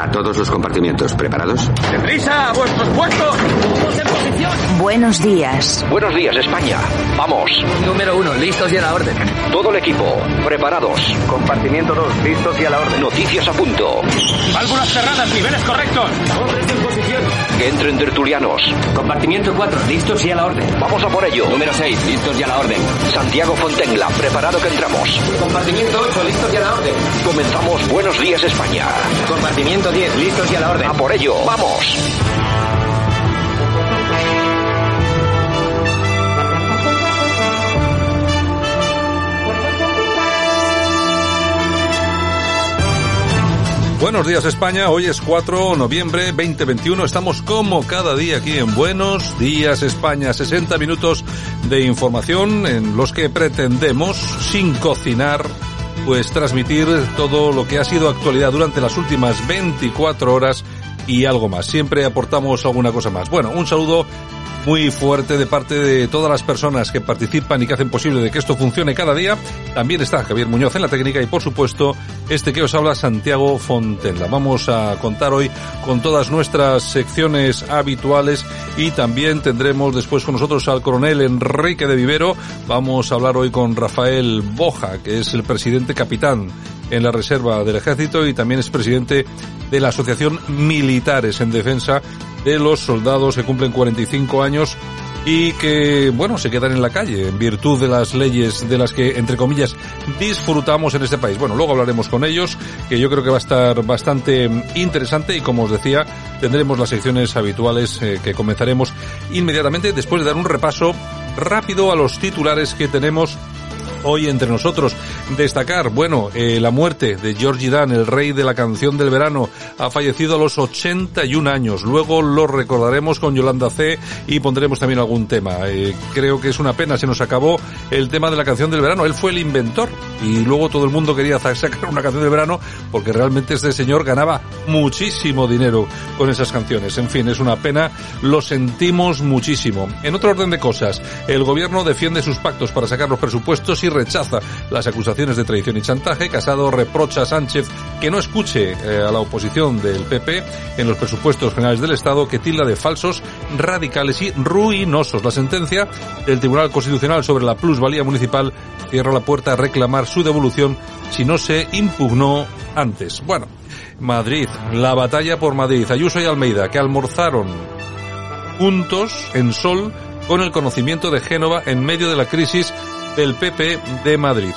A todos los compartimientos, ¿preparados? ¡Deprisa! ¡A vuestros puestos! ¡Todos en posición! Buenos días. Buenos días, España. Vamos. Número uno, listos y a la orden. Todo el equipo, preparados. Compartimiento 2, listos y a la orden. Noticias a punto. Válvulas cerradas, niveles correctos. Que entren tertulianos. Compartimiento 4, listos y a la orden. Vamos a por ello. Número 6, listos y a la orden. Santiago Fontenla, preparado que entramos. Compartimiento 8, listos y a la orden. Comenzamos Buenos días, España. Compartimiento 10, listos y a la orden. A por ello. Vamos. Buenos días España, hoy es 4 de noviembre 2021, estamos como cada día aquí en Buenos días España, 60 minutos de información en los que pretendemos, sin cocinar, pues transmitir todo lo que ha sido actualidad durante las últimas 24 horas y algo más. Siempre aportamos alguna cosa más. Bueno, un saludo muy fuerte de parte de todas las personas que participan y que hacen posible de que esto funcione cada día. También está Javier Muñoz en la técnica y por supuesto este que os habla Santiago Fontenla. Vamos a contar hoy con todas nuestras secciones habituales y también tendremos después con nosotros al coronel Enrique de Vivero. Vamos a hablar hoy con Rafael Boja, que es el presidente capitán en la Reserva del Ejército y también es presidente de la Asociación Militares en Defensa de los soldados que cumplen 45 años y que, bueno, se quedan en la calle en virtud de las leyes de las que, entre comillas, disfrutamos en este país. Bueno, luego hablaremos con ellos, que yo creo que va a estar bastante interesante y, como os decía, tendremos las secciones habituales eh, que comenzaremos inmediatamente después de dar un repaso rápido a los titulares que tenemos hoy entre nosotros. Destacar, bueno, eh, la muerte de Georgie Dan, el rey de la canción del verano, ha fallecido a los 81 años. Luego lo recordaremos con Yolanda C y pondremos también algún tema. Eh, creo que es una pena, se nos acabó el tema de la canción del verano. Él fue el inventor y luego todo el mundo quería sacar una canción del verano porque realmente este señor ganaba muchísimo dinero con esas canciones. En fin, es una pena, lo sentimos muchísimo. En otro orden de cosas, el gobierno defiende sus pactos para sacar los presupuestos y rechaza las acusaciones de traición y chantaje. Casado reprocha a Sánchez que no escuche eh, a la oposición del PP en los presupuestos generales del Estado que tilda de falsos, radicales y ruinosos. La sentencia del Tribunal Constitucional sobre la plusvalía municipal cierra la puerta a reclamar su devolución si no se impugnó antes. Bueno, Madrid, la batalla por Madrid. Ayuso y Almeida, que almorzaron juntos en Sol con el conocimiento de Génova en medio de la crisis del PP de Madrid.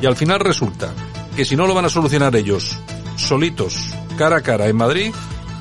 Y al final resulta que si no lo van a solucionar ellos solitos, cara a cara en Madrid,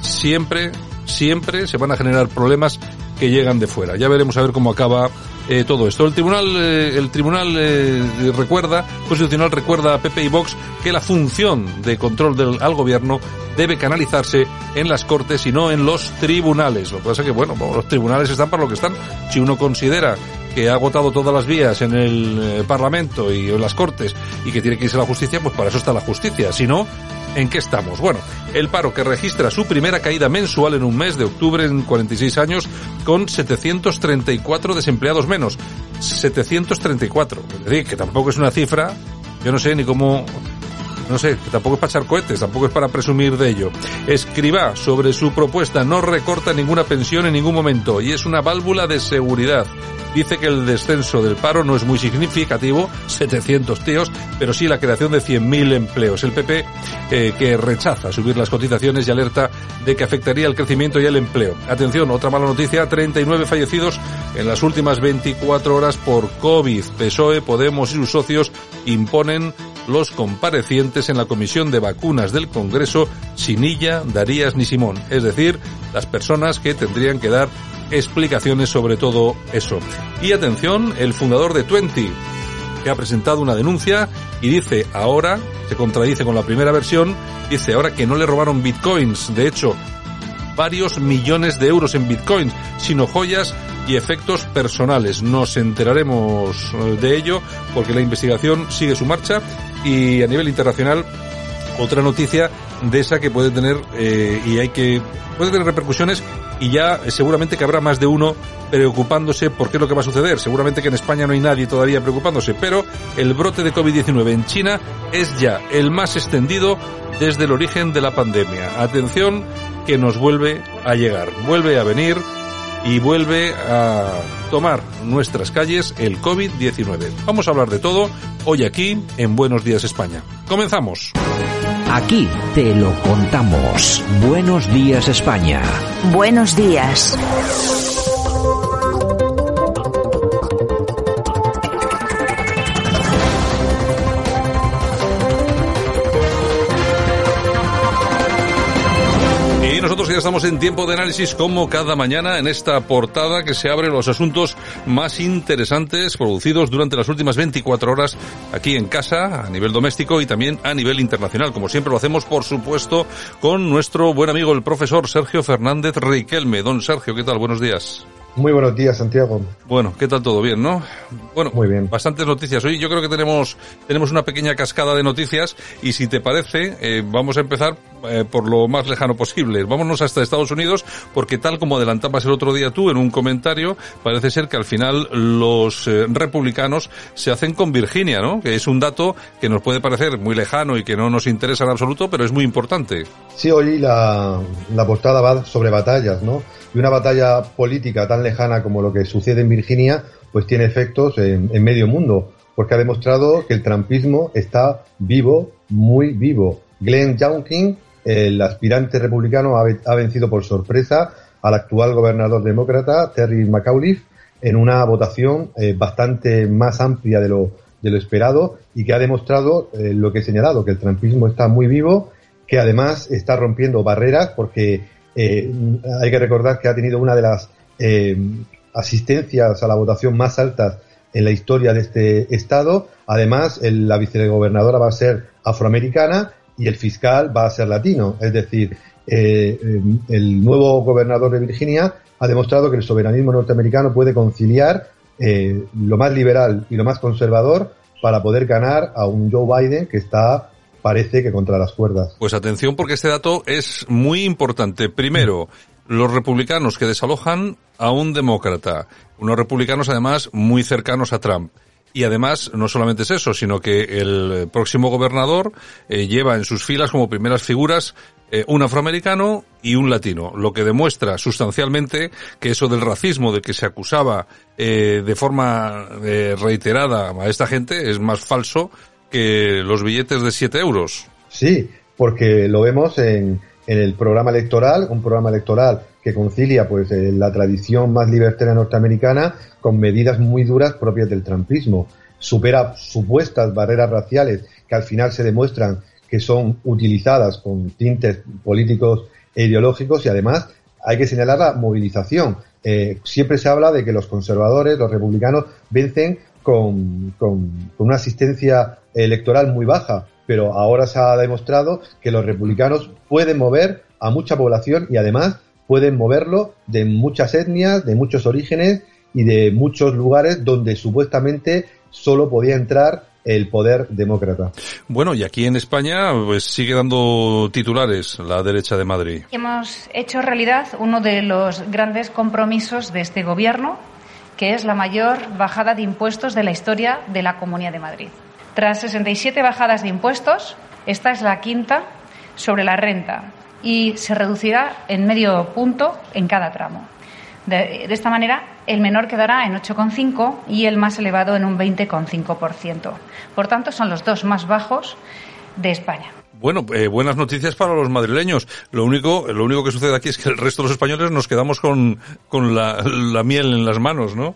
siempre, siempre se van a generar problemas que llegan de fuera. Ya veremos a ver cómo acaba eh, todo esto. El tribunal, eh, el tribunal eh, recuerda, constitucional recuerda a PP y Vox que la función de control del al gobierno debe canalizarse en las cortes y no en los tribunales. Lo que pasa que, bueno, los tribunales están para lo que están. Si uno considera que ha agotado todas las vías en el eh, Parlamento y en las Cortes y que tiene que irse a la justicia, pues para eso está la justicia. Si no, ¿en qué estamos? Bueno, el paro que registra su primera caída mensual en un mes de octubre en 46 años con 734 desempleados menos. 734. Es decir, que tampoco es una cifra, yo no sé ni cómo no sé, tampoco es para echar cohetes, tampoco es para presumir de ello. Escriba sobre su propuesta, no recorta ninguna pensión en ningún momento y es una válvula de seguridad. Dice que el descenso del paro no es muy significativo, 700 tíos, pero sí la creación de 100.000 empleos. El PP eh, que rechaza subir las cotizaciones y alerta de que afectaría el crecimiento y el empleo. Atención, otra mala noticia, 39 fallecidos en las últimas 24 horas por COVID. PSOE, Podemos y sus socios imponen los comparecientes en la comisión de vacunas del Congreso Sinilla, Darías ni Simón, es decir, las personas que tendrían que dar explicaciones sobre todo eso. Y atención, el fundador de Twenty, que ha presentado una denuncia y dice ahora, se contradice con la primera versión, dice ahora que no le robaron bitcoins, de hecho, varios millones de euros en bitcoins, sino joyas y efectos personales. Nos enteraremos eh, de ello porque la investigación sigue su marcha y a nivel internacional otra noticia de esa que puede tener eh, y hay que puede tener repercusiones y ya seguramente que habrá más de uno preocupándose por qué es lo que va a suceder. Seguramente que en España no hay nadie todavía preocupándose, pero el brote de COVID-19 en China es ya el más extendido desde el origen de la pandemia. Atención que nos vuelve a llegar, vuelve a venir y vuelve a tomar nuestras calles el COVID-19. Vamos a hablar de todo hoy aquí en Buenos Días España. Comenzamos. Aquí te lo contamos. Buenos días España. Buenos días. Estamos en tiempo de análisis como cada mañana en esta portada que se abre los asuntos más interesantes producidos durante las últimas 24 horas aquí en casa, a nivel doméstico y también a nivel internacional. Como siempre lo hacemos, por supuesto, con nuestro buen amigo el profesor Sergio Fernández Riquelme. Don Sergio, ¿qué tal? Buenos días. Muy buenos días, Santiago. Bueno, ¿qué tal todo bien, no? Bueno, muy bien. Bastantes noticias. Hoy yo creo que tenemos tenemos una pequeña cascada de noticias y si te parece, eh, vamos a empezar eh, por lo más lejano posible. Vámonos hasta Estados Unidos porque tal como adelantabas el otro día tú en un comentario, parece ser que al final los eh, republicanos se hacen con Virginia, ¿no? Que es un dato que nos puede parecer muy lejano y que no nos interesa en absoluto, pero es muy importante. Sí, hoy la, la portada va sobre batallas, ¿no? Y una batalla política tan lejana como lo que sucede en Virginia, pues tiene efectos en, medio mundo, porque ha demostrado que el trumpismo está vivo, muy vivo. Glenn Youngkin, el aspirante republicano, ha, vencido por sorpresa al actual gobernador demócrata, Terry McAuliffe, en una votación eh, bastante más amplia de lo, esperado y que ha demostrado eh, lo que he señalado, que el trumpismo está muy vivo, que además está rompiendo barreras porque eh, hay que recordar que ha tenido una de las eh, asistencias a la votación más altas en la historia de este estado. Además, la vicegobernadora va a ser afroamericana y el fiscal va a ser latino. Es decir, eh, el nuevo gobernador de Virginia ha demostrado que el soberanismo norteamericano puede conciliar lo más liberal y lo más conservador para poder ganar a un Joe Biden que está parece que contra las cuerdas. Pues atención porque este dato es muy importante. Primero, los republicanos que desalojan a un demócrata, unos republicanos además muy cercanos a Trump. Y además, no solamente es eso, sino que el próximo gobernador eh, lleva en sus filas como primeras figuras eh, un afroamericano y un latino, lo que demuestra sustancialmente que eso del racismo de que se acusaba eh, de forma reiterada a esta gente es más falso que los billetes de 7 euros. Sí, porque lo vemos en, en el programa electoral, un programa electoral que concilia pues eh, la tradición más libertaria norteamericana con medidas muy duras propias del trumpismo. Supera supuestas barreras raciales que al final se demuestran que son utilizadas con tintes políticos e ideológicos y además hay que señalar la movilización. Eh, siempre se habla de que los conservadores, los republicanos, vencen con, con, una asistencia electoral muy baja, pero ahora se ha demostrado que los republicanos pueden mover a mucha población y además pueden moverlo de muchas etnias, de muchos orígenes y de muchos lugares donde supuestamente solo podía entrar el poder demócrata. Bueno, y aquí en España pues sigue dando titulares la derecha de Madrid. Hemos hecho realidad uno de los grandes compromisos de este gobierno, que es la mayor bajada de impuestos de la historia de la Comunidad de Madrid. Tras 67 bajadas de impuestos, esta es la quinta sobre la renta y se reducirá en medio punto en cada tramo. De, esta manera, el menor quedará en 8,5 y el más elevado en un 20,5%. Por tanto, son los dos más bajos de España. Bueno, eh, buenas noticias para los madrileños. Lo único, lo único que sucede aquí es que el resto de los españoles nos quedamos con, con la, miel en las manos, ¿no?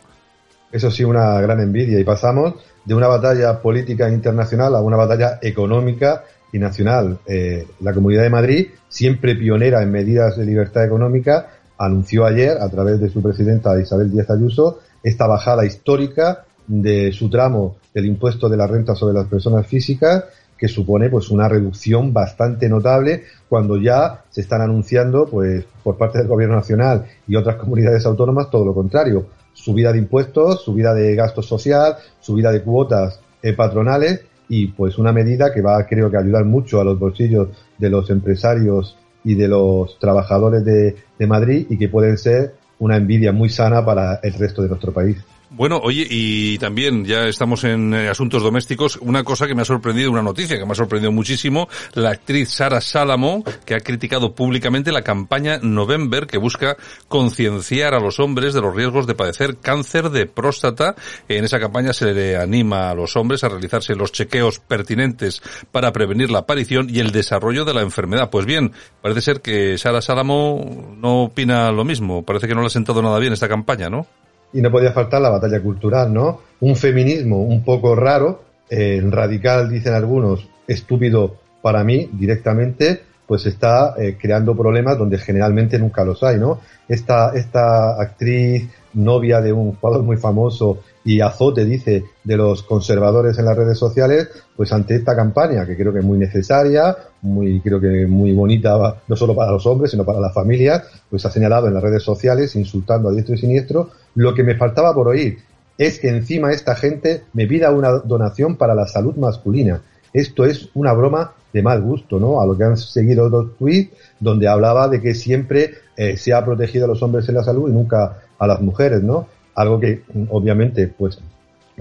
Eso sí, una gran envidia. Y pasamos de una batalla política internacional a una batalla económica y nacional. Eh, la Comunidad de Madrid, siempre pionera en medidas de libertad económica, anunció ayer, a través de su presidenta Isabel Díaz Ayuso, esta bajada histórica de su tramo del impuesto de la renta sobre las personas físicas, que supone pues una reducción bastante notable cuando ya se están anunciando pues por parte del gobierno nacional y otras comunidades autónomas todo lo contrario subida de impuestos subida de gasto social subida de cuotas eh, patronales y pues una medida que va creo que ayudar mucho a los bolsillos de los empresarios y de los trabajadores de, de Madrid y que pueden ser una envidia muy sana para el resto de nuestro país. Bueno, oye, y también ya estamos en eh, asuntos domésticos. Una cosa que me ha sorprendido, una noticia que me ha sorprendido muchísimo, la actriz Sara Salamo, que ha criticado públicamente la campaña November, que busca concienciar a los hombres de los riesgos de padecer cáncer de próstata. En esa campaña se le anima a los hombres a realizarse los chequeos pertinentes para prevenir la aparición y el desarrollo de la enfermedad. Pues bien, parece ser que Sara Salamo no opina lo mismo. Parece que no le ha sentado nada bien esta campaña, ¿no? Y no podía faltar la batalla cultural, ¿no? Un feminismo un poco raro, eh, radical, dicen algunos, estúpido para mí directamente, pues está eh, creando problemas donde generalmente nunca los hay, ¿no? Esta, esta actriz, novia de un jugador muy famoso y azote, dice, de los conservadores en las redes sociales, pues ante esta campaña, que creo que es muy necesaria, muy, creo que muy bonita, no solo para los hombres, sino para las familias, pues ha señalado en las redes sociales, insultando a diestro y siniestro, lo que me faltaba por oír es que encima esta gente me pida una donación para la salud masculina. Esto es una broma de mal gusto, ¿no? A lo que han seguido otros tweets donde hablaba de que siempre eh, se ha protegido a los hombres en la salud y nunca a las mujeres, ¿no? Algo que obviamente pues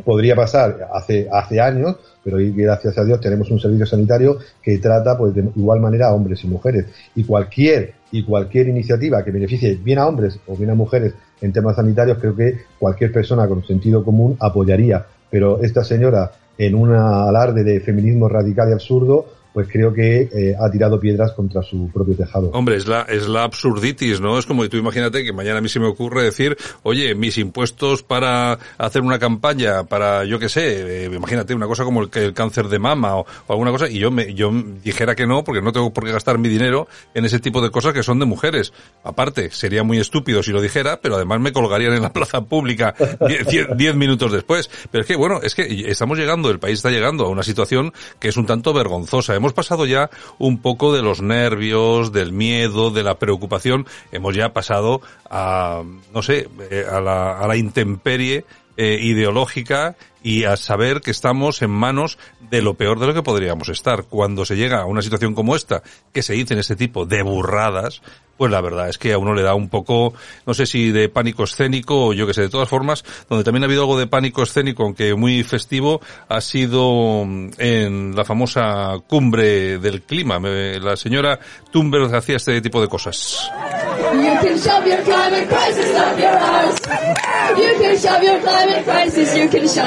podría pasar hace, hace años, pero hoy gracias a Dios tenemos un servicio sanitario que trata pues de igual manera a hombres y mujeres. Y cualquier, y cualquier iniciativa que beneficie bien a hombres o bien a mujeres en temas sanitarios, creo que cualquier persona con sentido común apoyaría. Pero esta señora, en un alarde de feminismo radical y absurdo, pues creo que eh, ha tirado piedras contra su propio tejado. Hombre, es la, es la absurditis, ¿no? Es como tú imagínate que mañana a mí se me ocurre decir, oye, mis impuestos para hacer una campaña, para, yo qué sé, eh, imagínate una cosa como el, el cáncer de mama o, o, alguna cosa, y yo me, yo dijera que no, porque no tengo por qué gastar mi dinero en ese tipo de cosas que son de mujeres. Aparte, sería muy estúpido si lo dijera, pero además me colgarían en la plaza pública diez minutos después. Pero es que, bueno, es que estamos llegando, el país está llegando a una situación que es un tanto vergonzosa hemos pasado ya un poco de los nervios, del miedo, de la preocupación, hemos ya pasado a, no sé, eh, a la, a la intemperie eh, ideológica y a saber que estamos en manos de lo peor de lo que podríamos estar. Cuando se llega a una situación como esta, que se dicen este tipo de burradas, pues la verdad es que a uno le da un poco, no sé si de pánico escénico o yo que sé, de todas formas, donde también ha habido algo de pánico escénico, aunque muy festivo, ha sido en la famosa cumbre del clima. La señora Thunberg hacía este tipo de cosas.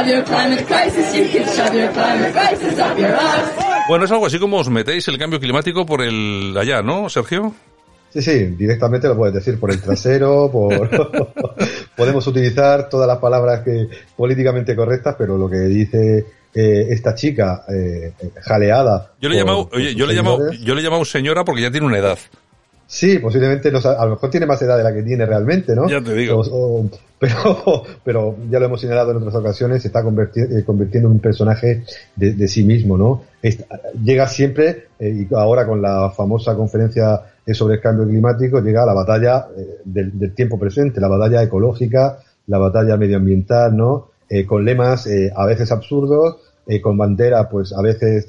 You can Bueno, es algo así como os metéis el cambio climático por el allá, ¿no, Sergio? Sí, sí, directamente lo puedes decir por el trasero, por podemos utilizar todas las palabras que políticamente correctas, pero lo que dice eh, esta chica eh, jaleada. Yo le he llamado, oye, yo le he llamado, yo le he llamado señora porque ya tiene una edad. Sí, posiblemente no, a lo mejor tiene más edad de la que tiene realmente, ¿no? Ya te digo. O, o, pero, pero ya lo hemos señalado en otras ocasiones, se está convirti eh, convirtiendo en un personaje de, de sí mismo, ¿no? Llega siempre, eh, y ahora con la famosa conferencia sobre el cambio climático, llega a la batalla eh, del, del, tiempo presente, la batalla ecológica, la batalla medioambiental, ¿no? con lemas a veces absurdos, con banderas, pues a veces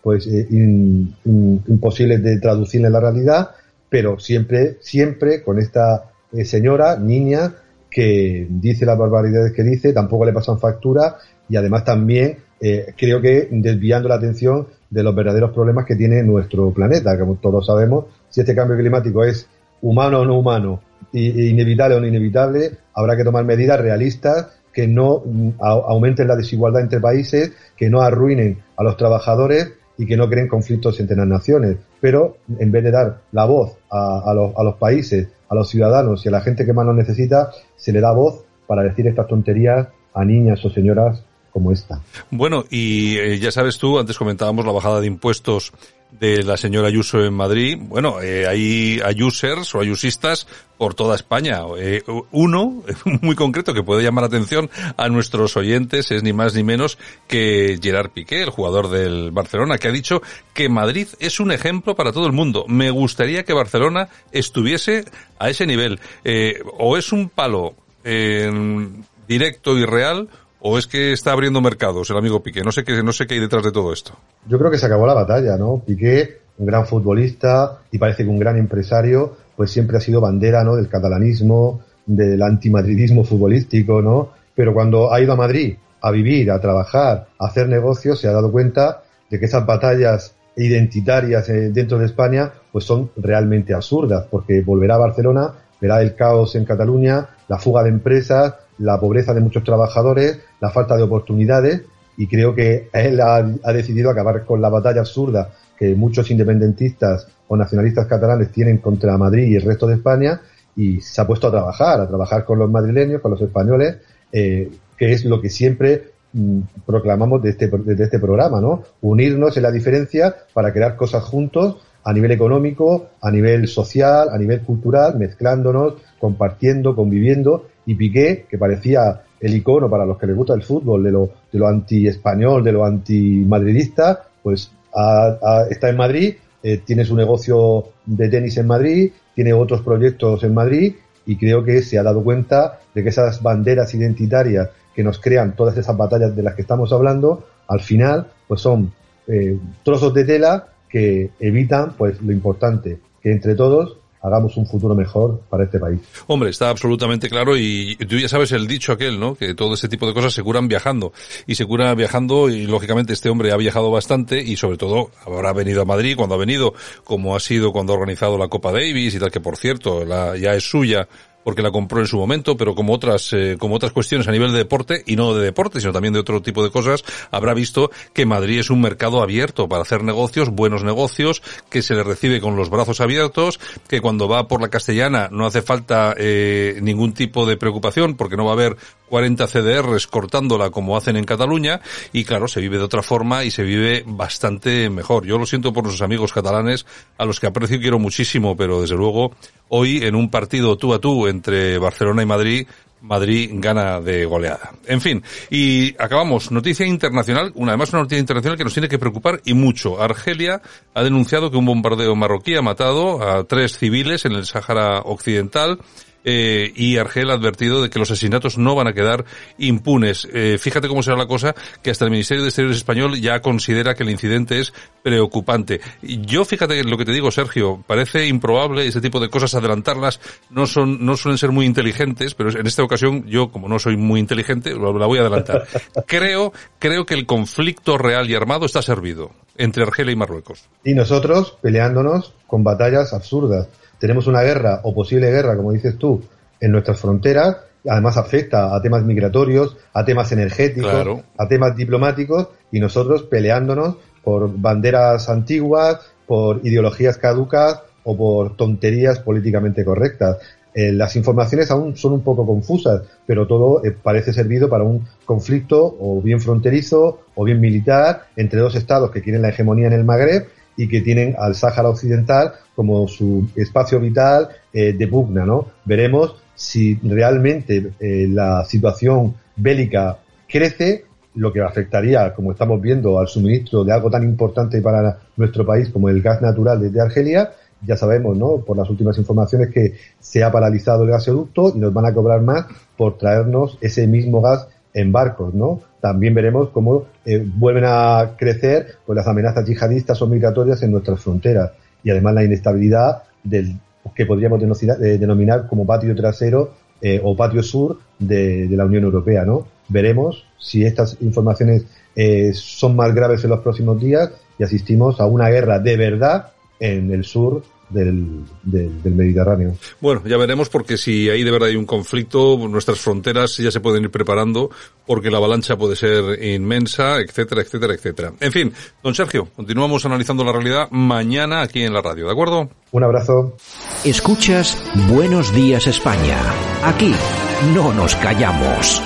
pues in, in, imposibles de traducir en la realidad, pero siempre, siempre con esta eh, señora, niña, que dice las barbaridades que dice, tampoco le pasan factura y además también eh, creo que desviando la atención de los verdaderos problemas que tiene nuestro planeta. Como todos sabemos, si este cambio climático es humano o no humano, y, inevitable o no inevitable, habrá que tomar medidas realistas que no mm, aumenten la desigualdad entre países, que no arruinen a los trabajadores y que no creen conflictos entre las naciones. Pero en vez de dar la voz a, los, a los países, a los ciudadanos y a la gente que más lo necesita, se le da voz para decir estas tonterías a niñas o señoras como esta. Bueno, y eh, ya sabes tú, antes comentábamos la bajada de impuestos de la señora Ayuso en Madrid. Bueno, eh, hay ayusers o ayusistas por toda España. Eh, uno, muy concreto, que puede llamar la atención a nuestros oyentes, es ni más ni menos que Gerard Piqué, el jugador del Barcelona, que ha dicho que Madrid es un ejemplo para todo el mundo. Me gustaría que Barcelona estuviese a ese nivel. Eh, o es un palo directo y real, o es que está abriendo mercados el amigo Piqué. No sé qué, no sé qué hay detrás de todo esto. Yo creo que se acabó la batalla, ¿no? Piqué, un gran futbolista y parece que un gran empresario, pues siempre ha sido bandera, ¿no? Del catalanismo, del antimadridismo futbolístico, ¿no? Pero cuando ha ido a Madrid a vivir, a trabajar, a hacer negocios, se ha dado cuenta de que esas batallas identitarias eh, dentro de España, pues son realmente absurdas, porque volverá a Barcelona, verá el caos en Cataluña, la fuga de empresas, la pobreza de muchos trabajadores, la falta de oportunidades y creo que él ha, decidido acabar con la batalla absurda que muchos independentistas o nacionalistas catalanes tienen contra Madrid y el resto de España y se ha puesto a trabajar, a trabajar con los madrileños, con los españoles, eh, que es lo que siempre mm, proclamamos de este, desde este programa, ¿no? Unirnos en la diferencia para crear cosas juntos a nivel económico, a nivel social, a nivel cultural, mezclándonos, compartiendo, conviviendo y Piqué, que parecía el icono para los que les gusta el fútbol, de lo, de lo anti-español, de lo anti-madridista, pues está en Madrid, eh, tiene su negocio de tenis en Madrid, tiene otros proyectos en Madrid y creo que se ha dado cuenta de que esas banderas identitarias que nos crean todas esas batallas de las que estamos hablando, al final, pues son eh, trozos de tela que evitan, pues, lo importante, que entre todos hagamos un futuro mejor para este país. Hombre, está absolutamente claro y tú ya sabes el dicho aquel, ¿no? Que todo este tipo de cosas se curan viajando. Y se cura viajando y lógicamente este hombre ha viajado bastante y sobre todo habrá venido a Madrid cuando ha venido, como ha sido cuando ha organizado la Copa Davis y tal, que por cierto la, ya es suya porque la compró en su momento, pero como otras, eh, como otras cuestiones a nivel de deporte, y no de deporte, sino también de otro tipo de cosas, habrá visto que Madrid es un mercado abierto para hacer negocios, buenos negocios, que se le recibe con los brazos abiertos, que cuando va por la castellana no hace falta eh, ningún tipo de preocupación, porque no va a haber 40 CDRs cortándola como hacen en Cataluña y claro, se vive de otra forma y se vive bastante mejor. Yo lo siento por nuestros amigos catalanes a los que aprecio y quiero muchísimo, pero desde luego hoy en un partido tú a tú entre Barcelona y Madrid Madrid gana de goleada. En fin, y acabamos. Noticia internacional, una además una noticia internacional que nos tiene que preocupar y mucho. Argelia ha denunciado que un bombardeo marroquí ha matado a tres civiles en el Sáhara Occidental eh, y Argel ha advertido de que los asesinatos no van a quedar impunes. Eh, fíjate cómo será la cosa, que hasta el Ministerio de Exteriores español ya considera que el incidente es preocupante. Yo fíjate lo que te digo, Sergio, parece improbable ese tipo de cosas adelantarlas, no son, no suelen ser muy inteligentes, pero en esta ocasión yo, como no soy muy inteligente, la voy a adelantar. Creo, creo que el conflicto real y armado está servido entre Argelia y Marruecos. Y nosotros peleándonos con batallas absurdas tenemos una guerra o posible guerra, como dices tú, en nuestras fronteras, además afecta a temas migratorios, a temas energéticos, a temas diplomáticos, y nosotros peleándonos por banderas antiguas, por ideologías caducas o por tonterías políticamente correctas. Eh, las informaciones aún son un poco confusas, pero todo eh, parece servido para un conflicto o bien fronterizo o bien militar entre dos estados que quieren la hegemonía en el Magreb y que tienen al Sáhara Occidental como su espacio vital eh, de pugna, ¿no? Veremos si realmente eh, la situación bélica crece, lo que afectaría, como estamos viendo, al suministro de algo tan importante para nuestro país como el gas natural desde Argelia. Ya sabemos, ¿no? Por las últimas informaciones que se ha paralizado el gasoducto y nos van a cobrar más por traernos ese mismo gas en barcos, ¿no? También veremos cómo eh, vuelven a crecer pues, las amenazas yihadistas o migratorias en nuestras fronteras y además la inestabilidad del que podríamos eh, denominar como patio trasero eh, o patio sur de, la Unión Europea, ¿no? Veremos si estas informaciones son más graves en los próximos días y asistimos a una guerra de verdad en el sur del, del, Mediterráneo. Bueno, ya veremos porque si ahí de verdad hay un conflicto, nuestras fronteras ya se pueden ir preparando porque la avalancha puede ser inmensa, etcétera, etcétera, etcétera. En fin, don Sergio, continuamos analizando la realidad mañana aquí en la radio, ¿de acuerdo? Un abrazo. Escuchas Buenos Días España. Aquí no nos callamos.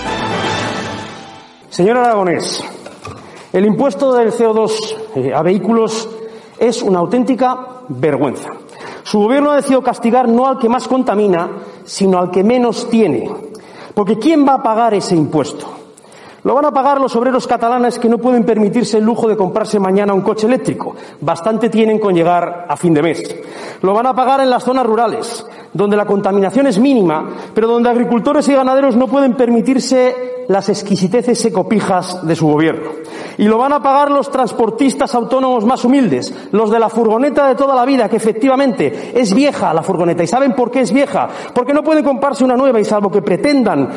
Señor Aragonés, el impuesto del CO2 eh, a vehículos Es una auténtica vergüenza. Su gobierno ha decidido castigar no al que más contamina, sino al que menos tiene. Porque ¿quién va a pagar ese impuesto? Lo van a pagar los obreros catalanes que no pueden permitirse el lujo de comprarse mañana un coche eléctrico. Bastante tienen con llegar a fin de mes. Lo van a pagar en las zonas rurales, donde la contaminación es mínima, pero donde agricultores y ganaderos no pueden permitirse las exquisiteces ecopijas de su gobierno. Y lo van a pagar los transportistas autónomos más humildes, los de la furgoneta de toda la vida, que efectivamente es vieja la furgoneta. ¿Y saben por qué es vieja? Porque no pueden comprarse una nueva y salvo que pretendan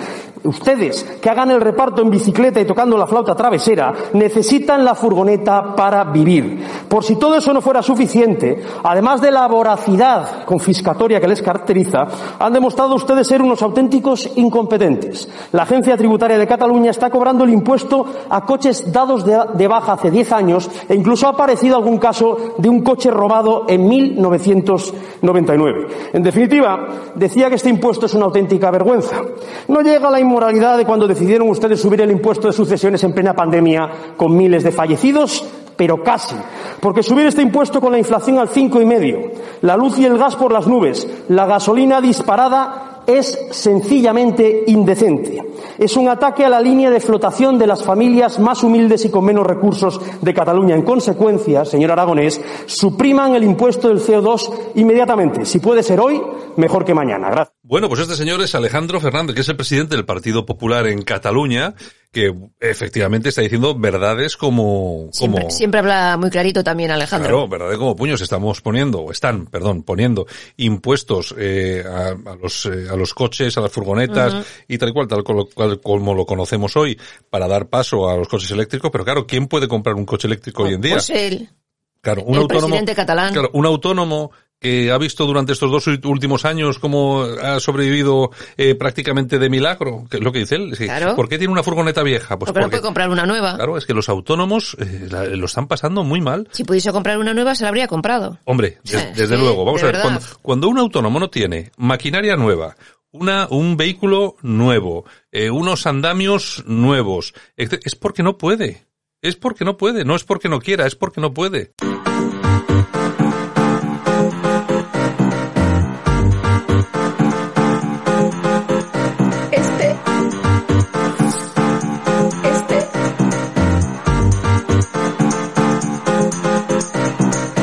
ustedes que hagan el reparto en bicicleta y tocando la flauta travesera, necesitan la furgoneta para vivir. Por si todo eso no fuera suficiente, además de la voracidad confiscatoria que les caracteriza, han demostrado ustedes ser unos auténticos incompetentes. La Agencia Tributaria de Cataluña está cobrando el impuesto a coches dados de, de baja hace 10 años e incluso ha aparecido algún caso de un coche robado en 1999. En definitiva, decía que este impuesto es una auténtica vergüenza. No llega la inmoralidad de cuando decidieron ustedes subir el impuesto de sucesiones en plena pandemia con miles de fallecidos, pero casi. Porque subir este impuesto con la inflación al cinco y medio, la luz y el gas por las nubes, la gasolina disparada, es sencillamente indecente. Es un ataque a la línea de flotación de las familias más humildes y con menos recursos de Cataluña. En consecuencia, señor Aragonés, supriman el impuesto del CO2 inmediatamente. Si puede ser hoy, mejor que mañana. Gracias. Bueno, pues este señor es Alejandro Fernández, que es el presidente del Partido Popular en Cataluña, que efectivamente está diciendo verdades como... como Siempre, siempre habla muy clarito también Alejandro. Claro, verdades como puños. Estamos poniendo, o están, perdón, poniendo impuestos eh, a, a los eh, a los coches, a las furgonetas y tal y cual, tal cual, como lo conocemos hoy, para dar paso a los coches eléctricos. Pero claro, ¿quién puede comprar un coche eléctrico hoy en día? Pues él, Claro, un el autónomo. presidente catalán. Claro, un autónomo que ha visto durante estos dos últimos años cómo ha sobrevivido eh, prácticamente de milagro, que es lo que dice él. Claro. ¿Por qué tiene una furgoneta vieja? Pues porque no puede comprar una nueva. claro, es que los autónomos eh, la- lo están pasando muy mal. Si pudiese comprar una nueva, se la habría comprado. Hombre, des- desde sí, luego, vamos de a ver, cuando, cuando un autónomo no tiene maquinaria nueva, una, un vehículo nuevo, eh, unos andamios nuevos, es porque no puede. Es porque no puede, no es porque no quiera, es porque no puede.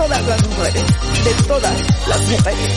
todas las mujeres. De todas las mujeres.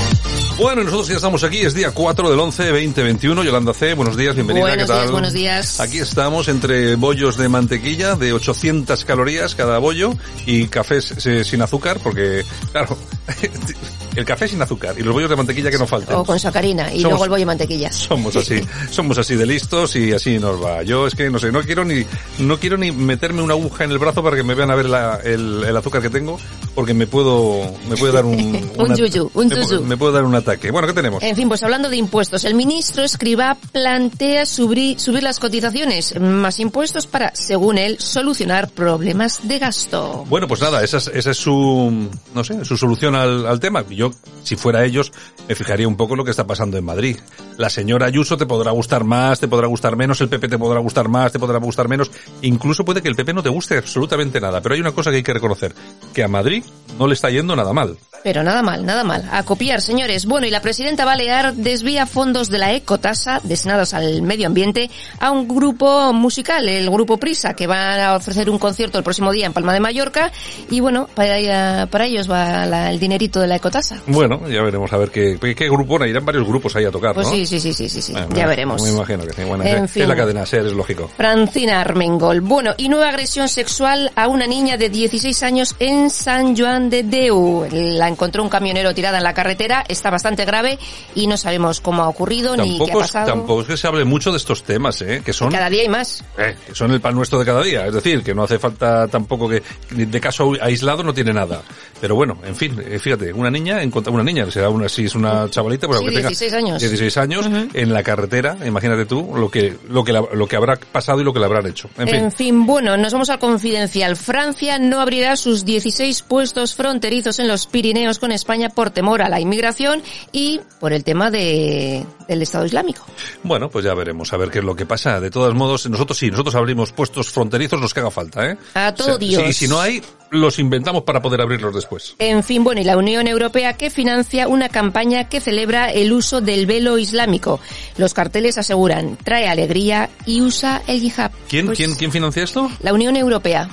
Bueno, y nosotros ya estamos aquí, es día 4 del 11, 2021. Yolanda C, buenos días, bienvenida, Buenos ¿qué tal? días, buenos días. Aquí estamos entre bollos de mantequilla de 800 calorías cada bollo y cafés eh, sin azúcar, porque, claro, el café sin azúcar y los bollos de mantequilla que no falten. O con sacarina y Somos- luego el bollo de mantequilla. Somos así, somos así de listos y así nos va. Yo es que no sé, no quiero ni, no quiero ni meterme una aguja en el brazo para que me vean a ver la- el, el azúcar que tengo, porque me puedo, me puede dar un, Un una- yuyu, un me yuyu. me puede dar un ataque. Bueno, ¿qué tenemos? En fin, pues hablando de impuestos, el ministro Escribá plantea subir, subir las cotizaciones, más impuestos para, según él, solucionar problemas de gasto. Bueno, pues nada, esa es, esa es su, no sé, su solución al, al tema. Yo, si fuera ellos, me fijaría un poco en lo que está pasando en Madrid. La señora Ayuso te podrá gustar más, te podrá gustar menos, el PP te podrá gustar más, te podrá gustar menos. Incluso puede que el PP no te guste absolutamente nada. Pero hay una cosa que hay que reconocer, que a Madrid no le está yendo nada mal. Pero nada mal, nada mal. A copiar, señores. Bueno, y la presidenta Balear desvía fondos de la ecotasa destinados al medio ambiente a un grupo musical, el grupo Prisa, que va a ofrecer un concierto el próximo día en Palma de Mallorca. Y bueno, para, para ellos va la- el dinerito de la ecotasa. Bueno, ya veremos a ver qué, qué, grupo, bueno, irán varios grupos ahí a tocar, Pues ¿no? sí, sí, sí, sí, sí, sí. Bueno, ya veremos. Me imagino que sí. Bueno, En es, fin. es la cadena SER, es lógico. Francina Armengol. Bueno, y nueva agresión sexual a una niña de 16 años en San Joan de Deu. La encontró un camionero tirada en la carretera, está bastante grave y no sabemos cómo ha ocurrido ni qué ha Tampoco es, pasado. tampoco es que se hable mucho de estos temas, ¿eh? que son Cada día hay más. Eh, que son el pan nuestro de cada día. Es decir, que no hace falta tampoco que de caso aislado no tiene nada. Pero bueno, en fin, eh, fíjate, una niña, una niña, será una, si es una chavalita, pues Sí, tenga 16 años. 16 años, en la carretera, imagínate tú lo que, lo que, la- lo que habrá pasado y lo que le habrán hecho. En fin. En fin, bueno, nos vamos al confidencial. Francia no abrirá sus 16 puestos fronterizos en los Pirineos con España por temor a la inmigración y por el tema de, del Estado Islámico. Bueno, pues ya veremos a ver qué es lo que pasa. De todos modos, nosotros sí, nosotros abrimos puestos fronterizos los que haga falta, ¿eh? A todo sí, Dios. Y si no hay, los inventamos para poder abrirlos después. En fin, bueno, y la Unión Europea que financia una campaña que celebra el uso del velo islámico. Los carteles aseguran, trae alegría y usa el hijab. ¿Quién, Pues, quién, quién financia esto? La Unión Europea.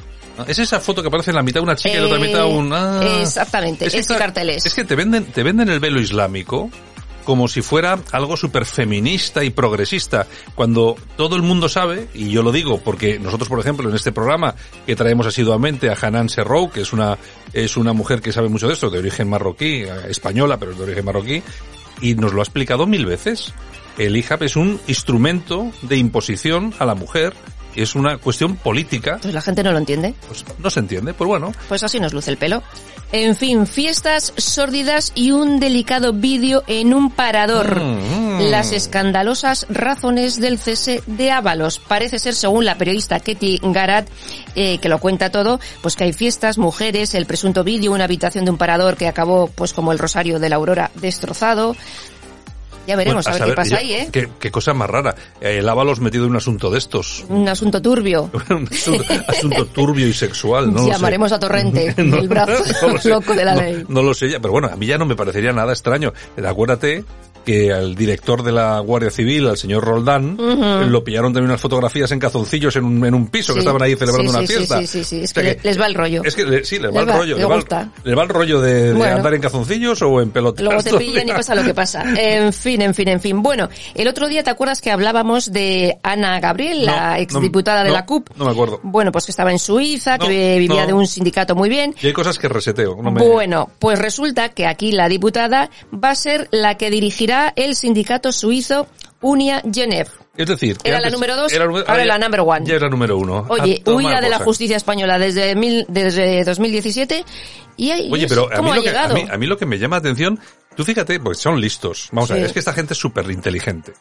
Es esa foto que aparece en la mitad una chica y en la otra Eh, mitad un... ah. Exactamente, Es que ese está- carteles. Es que te venden, te venden el velo islámico como si fuera algo súper feminista y progresista, cuando todo el mundo sabe, y yo lo digo porque nosotros, por ejemplo, en este programa que traemos asiduamente a Hanan Serrou, que es una, es una mujer que sabe mucho de esto, de origen marroquí, eh, española, pero de origen marroquí, y nos lo ha explicado mil veces. El hijab es un instrumento de imposición a la mujer, es una cuestión política, Pues la gente no lo entiende. pues no se entiende, pues bueno, Pues así nos luce el pelo. En fin, fiestas sórdidas y un delicado vídeo en un parador. Mm, Las escandalosas razones del cese de Ábalos. Parece ser, según la periodista Ketty Garat, eh, que lo cuenta todo, pues que hay fiestas, mujeres, el presunto vídeo, una habitación de un parador que acabó, pues como el rosario de la aurora, destrozado. Ya veremos Bueno, a ver qué pasa ya, ahí, ¿eh? Qué, qué cosa más rara. Eh, El Ábalos metido en un asunto de estos. Un asunto turbio. un asunto, asunto turbio y sexual, ¿no? lo sé. Llamaremos a Torrente, No, el brazo no lo loco de la No- ley. No, lo sé ya, pero bueno, a mí ya no me parecería nada extraño. Eh, Acuérdate que al director de la Guardia Civil, al señor Roldán, Ujú. eh, lo pillaron también unas fotografías en calzoncillos en un, en un piso que Sí. estaban ahí celebrando Sí, una sí, fiesta. Sí, sí, sí, es O sea que, le- les va el rollo. Es que le- sí, les va Les el va, rollo. les le va el- les va el rollo de, de Bueno. andar en calzoncillos o en pelotas. Luego te pillan y pasa lo que pasa. En fin, en fin, en fin. Bueno, el otro día te acuerdas que hablábamos de Ana Gabriel, la No, exdiputada de no, la CUP. No me acuerdo. Bueno, pues que estaba en Suiza, No, que vivía de un sindicato muy bien. Y hay cosas que reseteo. No me... Bueno, pues resulta que aquí la diputada va a ser la que dirigirá el sindicato suizo Unia Genève. Es decir, Era la número dos, era ahora ya- la number one. Ya era número uno. Oye, A tomar huida de la justicia española desde, mil, desde 2017 y, Oye, pero a ¿cómo mí, lo que, a, mí, a mí lo que me llama la atención, tú fíjate, pues son listos. Vamos a ver, es que esta gente es súper inteligente.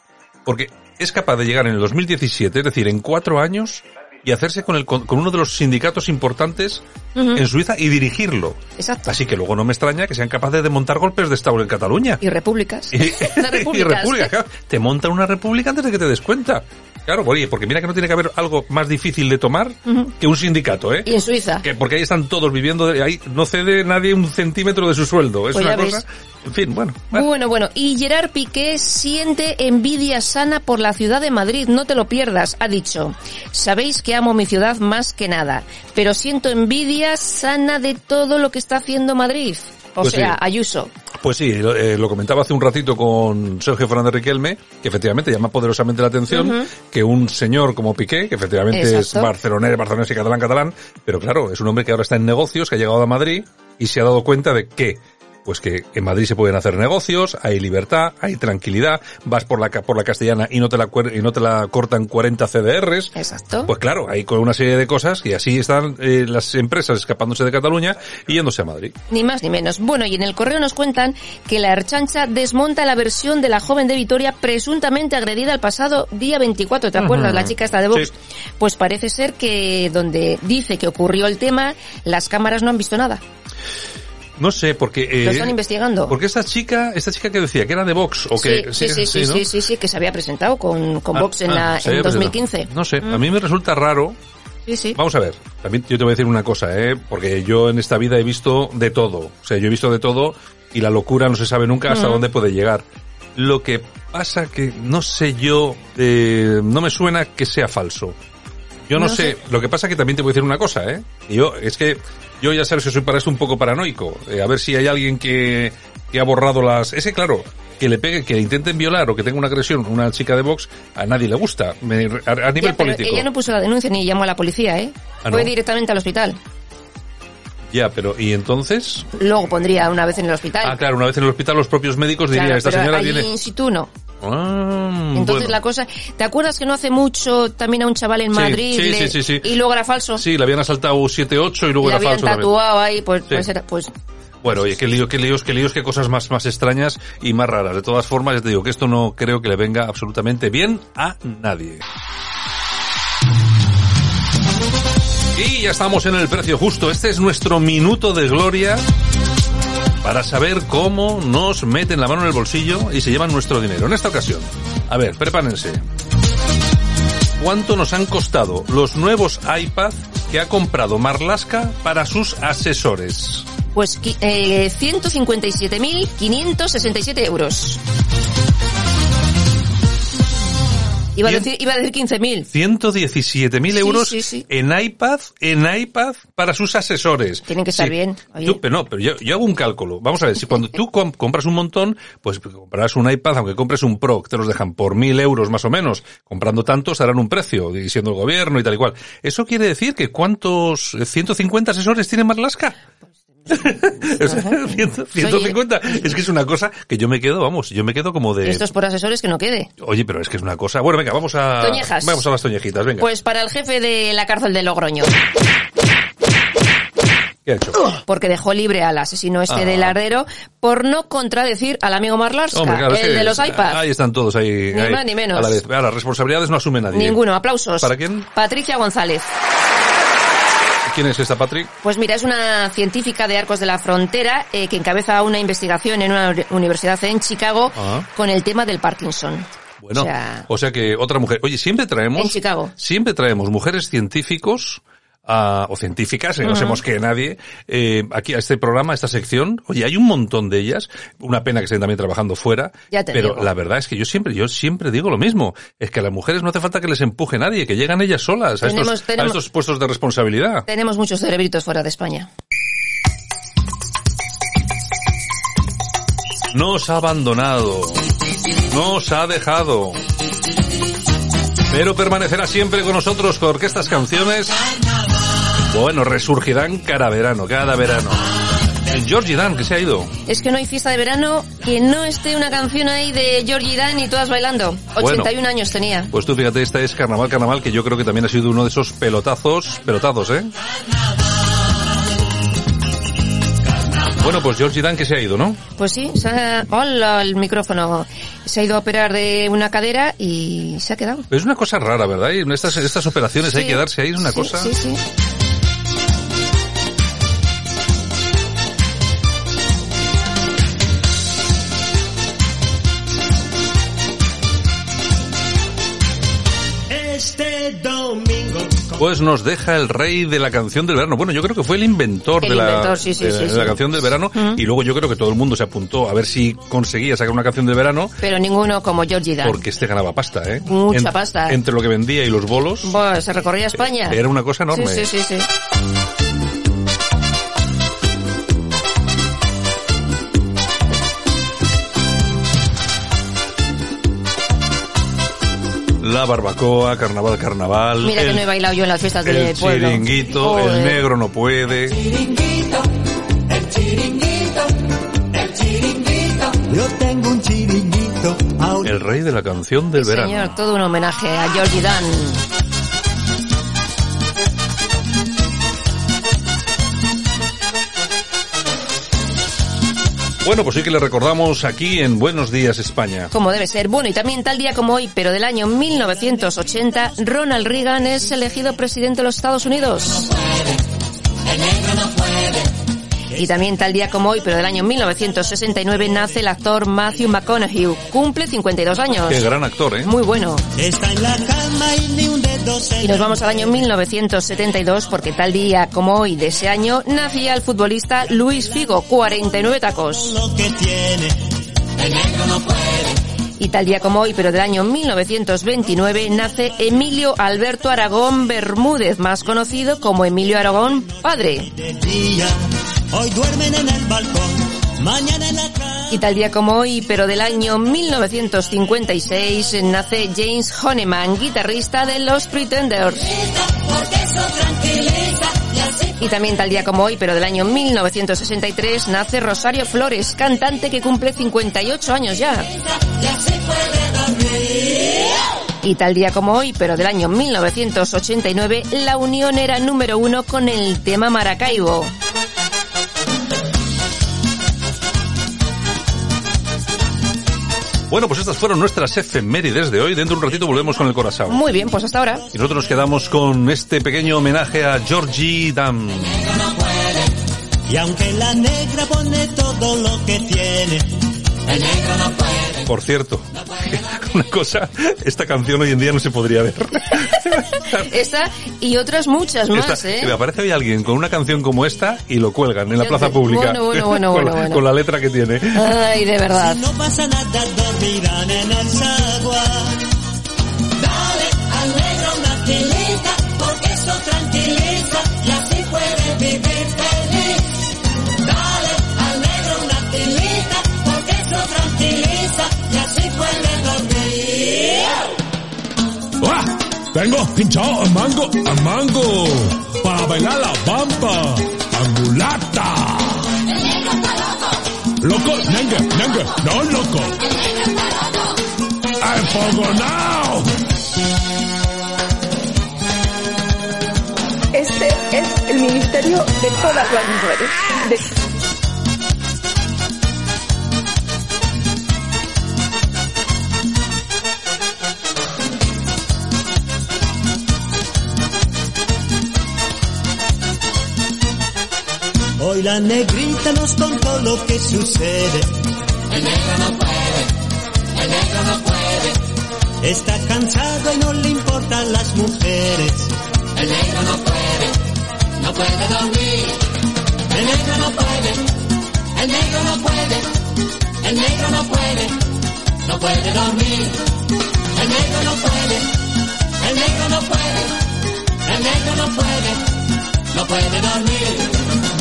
Porque es capaz de llegar en el 2017, es decir, en cuatro años, y hacerse con, el, con, uno de los sindicatos importantes en Suiza y dirigirlo. Exacto. Así que luego no me extraña que sean capaces de montar golpes de Estado en Cataluña. Y repúblicas. Y, Las y repúblicas. Te montan una república antes de que te des cuenta. Claro, oye, porque mira que no tiene que haber algo más difícil de tomar que un sindicato, ¿eh? Y en Suiza. Que porque ahí están todos viviendo, de- ahí no cede nadie un centímetro de su sueldo. Es Pues una cosa. ves. En fin, bueno. Bueno, bueno, y Gerard Piqué siente envidia sana por la ciudad de Madrid, no te lo pierdas, ha dicho. Sabéis que amo mi ciudad más que nada, pero siento envidia sana de todo lo que está haciendo Madrid. O Pues sea, sí. Ayuso. Pues sí, lo, eh, lo comentaba hace un ratito con Sergio Fernández Riquelme, que efectivamente llama poderosamente la atención que un señor como Piqué, que efectivamente es barcelonés, barcelonés y catalán, catalán, pero claro, es un hombre que ahora está en negocios, que ha llegado a Madrid y se ha dado cuenta de que pues que en Madrid se pueden hacer negocios, hay libertad, hay tranquilidad, vas por la por la castellana y no te la y no te la cortan 40 CDRs. Exacto. Pues claro, hay con una serie de cosas y así están eh, las empresas escapándose de Cataluña y yéndose a Madrid. Ni más ni menos. Bueno, y en el correo nos cuentan que la Erchancha desmonta la versión de la joven de Vitoria presuntamente agredida el pasado día 24. ¿Te acuerdas? La chica esta de Vox. Sí. Pues parece ser que donde dice que ocurrió el tema, las cámaras no han visto nada. No sé, porque... eh, Lo están investigando. Porque esta chica, esta chica que decía que era de Vox o que sí, sí, sí, ¿no? sí, sí, sí, que se había presentado con, con Ah, Vox en, ah, la, en había presentado. 2015. No sé, Mm. a mí me resulta raro. Sí, sí. Vamos a ver, también yo te voy a decir una cosa, ¿eh? Porque yo en esta vida he visto de todo. O sea, yo he visto de todo y la locura no se sabe nunca hasta Ujú. dónde puede llegar. Lo que pasa que no sé yo, eh, no me suena que sea falso. Yo no, No sé. sé. lo que pasa que también te voy a decir una cosa, ¿eh? Yo, es que yo ya sabes que soy para esto un poco paranoico. Eh, a ver si hay alguien que, que ha borrado las... Ese, claro, que le pegue, que le intenten violar o que tenga una agresión una chica de Vox, a nadie le gusta. Me- a, a nivel Ya, pero político. ella no puso la denuncia ni llamó a la policía, ¿eh? Ah, Fue directamente al hospital. Ya, pero ¿y entonces? Luego pondría una vez en el hospital. Ah, claro, una vez en el hospital los propios médicos dirían, Claro, esta pero señora allí tiene... in situ no. Ah, Entonces bueno. la cosa, ¿te acuerdas que no hace mucho también a un chaval en Sí, Madrid sí, le- sí, sí, y luego era falso? Sí, le habían asaltado 7-8 y luego le era habían falso también. tatuado ahí, pues, pues era, pues Bueno, oye, qué lío, qué líos, qué líos, qué cosas más, más extrañas y más raras. De todas formas, ya te digo que esto no creo que le venga absolutamente bien a nadie. Y ya estamos en el precio justo. Este es nuestro minuto de gloria para saber cómo nos meten la mano en el bolsillo y se llevan nuestro dinero. En esta ocasión, a ver, prepárense. ¿Cuánto nos han costado los nuevos iPad que ha comprado Marlaska para sus asesores? Pues eh, 157.567 euros. Iba a decir, iba a decir 15.000. 117.000 Sí, euros sí, sí. en iPad, en iPad para sus asesores. Tienen que estar bien. Oye. Tú- pero no, pero yo, yo hago un cálculo. Vamos a ver, si cuando tú com- compras un montón, pues comprarás un iPad, aunque compres un Pro, que te los dejan por mil euros más o menos. Comprando tantos darán un precio, y siendo el gobierno y tal y cual. ¿Eso quiere decir que cuántos, eh, 150 asesores tiene Marlaska? O sea, 100 150. Es que es una cosa que yo me quedo, vamos, yo me quedo como de... Esto es por asesores que no quede. Oye, pero es que es una cosa... Bueno, venga, vamos a... Toñejas. Vamos a las toñejitas, venga. Pues para el jefe de la cárcel de Logroño. ¿Qué ha hecho? Porque dejó libre al asesino este Ah. del ardero por no contradecir al amigo Marlaska, Hombre, claro, es el que de los iPads. Ahí están todos ahí. Ni ahí, más ni menos. A la vez. Ahora, las responsabilidades no asume nadie. Ninguno, aplausos. ¿Para quién? Patricia González. ¿Quién es esta, Patrick? Pues mira, es una científica de Arcos de la Frontera eh, que encabeza una investigación en una uni- universidad en Chicago Ah. con el tema del Parkinson. Bueno, O sea, que otra mujer. Oye, siempre traemos. En Chicago. Siempre traemos mujeres científicos. Ah, o científicas, que no Ujú. sabemos que nadie, eh, aquí a este programa, a esta sección, oye, hay un montón de ellas, una pena que estén también trabajando fuera, Ya te pero digo. la verdad es que yo siempre, yo siempre digo lo mismo, es que a las mujeres no hace falta que les empuje nadie, que llegan ellas solas a, Tenemos- estos, tenemos- a estos puestos de responsabilidad. tenemos muchos cerebritos fuera de España. Nos ha abandonado, nos ha dejado, pero permanecerá siempre con nosotros porque estas canciones, bueno, resurgirán cada verano, cada verano. El Georgie Dan, que se ha ido. Es que no hay fiesta de verano que no esté una canción ahí de Georgie Dan y todas bailando. 81 años tenía. Pues tú fíjate, esta es Carnaval, Carnaval, que yo creo que también ha sido uno de esos pelotazos, pelotazos, ¿eh? Bueno, pues Georgie Dan que se ha ido, ¿no? Pues sí, se ha... Hola, el micrófono. Se ha ido a operar de una cadera y se ha quedado. Es una cosa rara, ¿verdad? Y estas, estas operaciones hay que darse ahí, es una sí, cosa... Sí, sí. Pues nos deja el rey de la canción del verano. Bueno, yo creo que fue el inventor, El de, la, inventor, sí, sí, de, sí, de sí. la canción del verano y luego yo creo que todo el mundo se apuntó a ver si conseguía sacar una canción del verano Pero ninguno como Georgie Dan. porque este ganaba pasta, ¿eh? Mucha pasta. Entre lo que vendía y los bolos Buah, se recorría España. era una cosa enorme. Sí, sí, sí, La barbacoa, carnaval, carnaval. Mira que el, no he bailado yo en las fiestas el del pueblo. chiringuito, el Joder. negro no puede. Yo tengo un chiringuito. El rey de la canción del verano. Señor, todo un homenaje a Georgie Dan. Bueno, pues sí que le recordamos aquí en Buenos Días España. Como debe ser. Bueno, y también tal día como hoy, pero del año 1980, Ronald Reagan es elegido presidente de los Estados Unidos. Y también tal día como hoy, pero del año 1969, nace el actor Matthew McConaughey. Cumple 52 años. Qué gran actor, ¿eh? Muy bueno. Está en la cama y ni un dedo se Y nos vamos al año 1972 porque tal día como hoy de ese año nacía el futbolista Luis Figo, 49 tacos. lo que tiene. El negro no puede. Y tal día como hoy, pero del año 1929, nace Emilio Alberto Aragón Bermúdez, más conocido como Emilio Aragón Padre. Hoy duermen en el balcón. Mañana en la. Y tal día como hoy, pero del año 1956, nace James Honeyman, guitarrista de Los Pretenders. Y también tal día como hoy, pero del año 1963, nace Rosario Flores, cantante que cumple 58 años ya. Y tal día como hoy, pero del año 1989, la Unión era número uno con el tema Maracaibo. Bueno, pues estas fueron nuestras efemérides de hoy. Dentro de un ratito volvemos con el corazón. Muy bien, pues hasta ahora. Y nosotros nos quedamos con este pequeño homenaje a Georgie Dam. Y aunque la negra pone todo lo que tiene, el negro no puede. Por cierto, una cosa, esta canción hoy en día no se podría ver. Esta y otras muchas más, Esta- ¿eh? Me aparece hoy alguien con una canción como esta y lo cuelgan en la plaza pública. bueno, bueno, bueno, con, bueno, bueno. con la letra que tiene. Ay, de verdad. Si no pasa nada, dormirán en el zaguán. Vengo pinchado a mango, a mango, para bailar la bamba, angulata. Loco, nengue, nengue, no loco. ¡Enfogonao! Este es el ministerio de todas las mujeres. Hoy la negrita nos contó lo que sucede. El negro no puede, el negro no puede. Está cansado y no le importan las mujeres. El negro no puede, no puede dormir. El negro no puede, el negro no puede, el negro no puede, no puede dormir. El negro no puede, el negro no puede, el negro no puede, no puede dormir.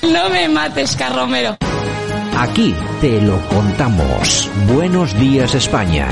No me mates, Carromero. Aquí te lo contamos. Buenos días España.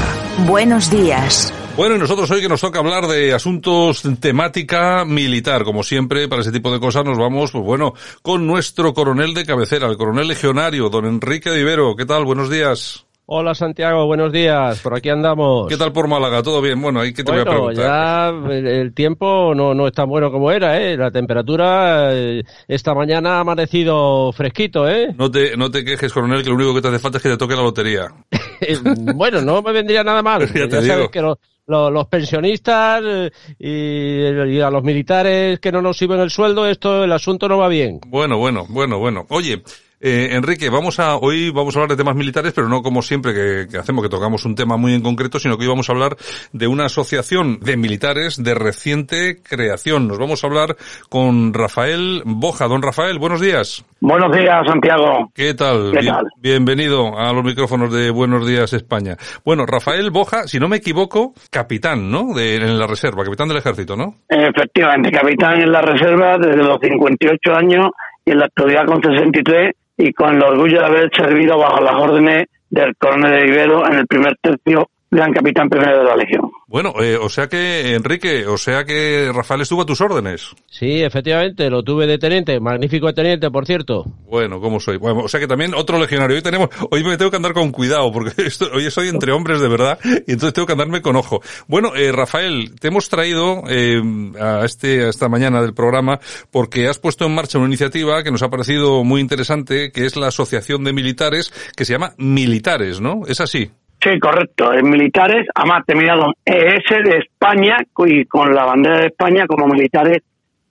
Buenos días. Bueno, y nosotros hoy que nos toca hablar de asuntos temática militar, como siempre, para ese tipo de cosas nos vamos, pues bueno, con nuestro coronel de cabecera, el coronel legionario, don Enrique de Ibero. ¿Qué tal? Buenos días. Hola Santiago, buenos días, por aquí andamos. ¿Qué tal por Málaga? ¿Todo bien? Bueno, ahí que te voy a preguntar. ya el, tiempo no, no es tan bueno como era, ¿eh? La temperatura eh, esta mañana ha amanecido fresquito, ¿eh? No te, no te quejes, coronel, que lo único que te hace falta es que te toque la lotería. bueno, no me vendría nada mal. Ya te sabes digo. que lo- lo- los pensionistas eh, y, y a los militares que no nos suben el sueldo, esto, el asunto no va bien. Bueno, bueno, bueno, bueno. Oye, eh, Enrique, vamos a, hoy vamos a hablar de temas militares, pero no como siempre que, que hacemos, que tocamos un tema muy en concreto, sino que hoy vamos a hablar de una asociación de militares de reciente creación. Nos vamos a hablar con Rafael Boja. Don Rafael, buenos días. Buenos días, Santiago. ¿Qué tal? ¿Qué Bien- tal? Bienvenido a los micrófonos de Buenos Días España. Bueno, Rafael Boja, si no me equivoco, capitán, ¿no? De, en la reserva, capitán del ejército, ¿no? Efectivamente, capitán en la reserva desde los 58 años y en la actualidad con 63 y con el orgullo de haber servido bajo las órdenes del coronel de Ibero en el primer tercio, gran capitán primero de la Legión. Bueno, eh, o sea que, Enrique, o sea que Rafael estuvo a tus órdenes. Sí, efectivamente, lo tuve de teniente, magnífico de teniente, por cierto. Bueno, ¿cómo soy? Bueno, o sea que también otro legionario. Hoy tenemos, hoy me tengo que andar con cuidado porque esto- hoy soy entre hombres de verdad y entonces tengo que andarme con ojo. Bueno, eh, Rafael, te hemos traído eh, a este a esta mañana del programa porque has puesto en marcha una iniciativa que nos ha parecido muy interesante, que es la Asociación de Militares que se llama Militares, ¿no? Es así. Sí, correcto. En militares, además terminado ES de España y con la bandera de España como militares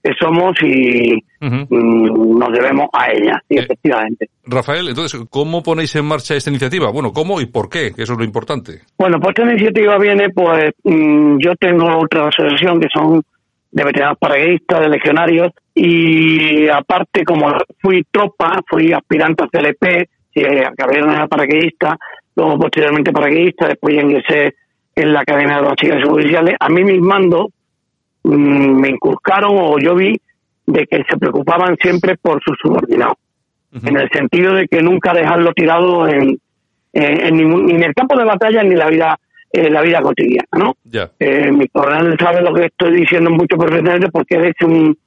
que somos y mm, nos debemos a ella, sí, efectivamente. Rafael, entonces, ¿cómo ponéis en marcha esta iniciativa? Bueno, ¿cómo y por qué? Que eso es lo importante. Bueno, pues esta iniciativa viene, pues mm, yo tengo otra asociación que son de veteranos paraguistas, de legionarios, y aparte como fui tropa, fui aspirante a CLP, y eh, acabé en la paracaidista, luego posteriormente paracaidista, después ya ingresé en la Academia de los Chicos Judiciales, a mí mis mandos mm, me inculcaron o yo vi de que se preocupaban siempre por sus subordinados, en el sentido de que nunca dejarlo tirado en, en, en ningún- ni en el campo de batalla ni la vida en la vida cotidiana, ¿no? Eh, mi coronel sabe lo que estoy diciendo mucho perfectamente porque es un,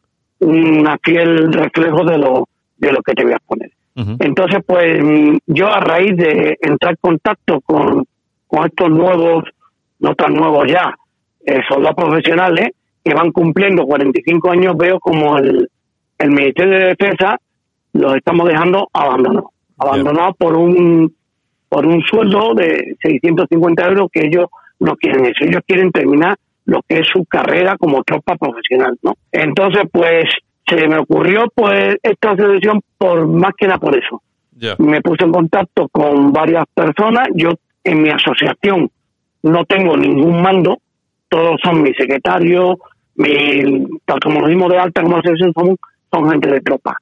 una fiel reflejo de lo, de lo que te voy a poner. Entonces, pues mm, yo a raíz de entrar en contacto con, con estos nuevos, no tan nuevos ya, eh, soldados profesionales que van cumpliendo 45 años, veo como el, el Ministerio de Defensa los estamos dejando abandonados, abandonados por un por un sueldo de 650 euros que ellos no quieren eso, ellos quieren terminar lo que es su carrera como tropa profesional, ¿no? Entonces, pues se me ocurrió pues esta asociación por más que nada por eso. Me puse en contacto con varias personas, yo en mi asociación no tengo ningún mando, todos son mis secretarios, mi, tal como nos dimos de alta como asociación, son, son gente de tropa.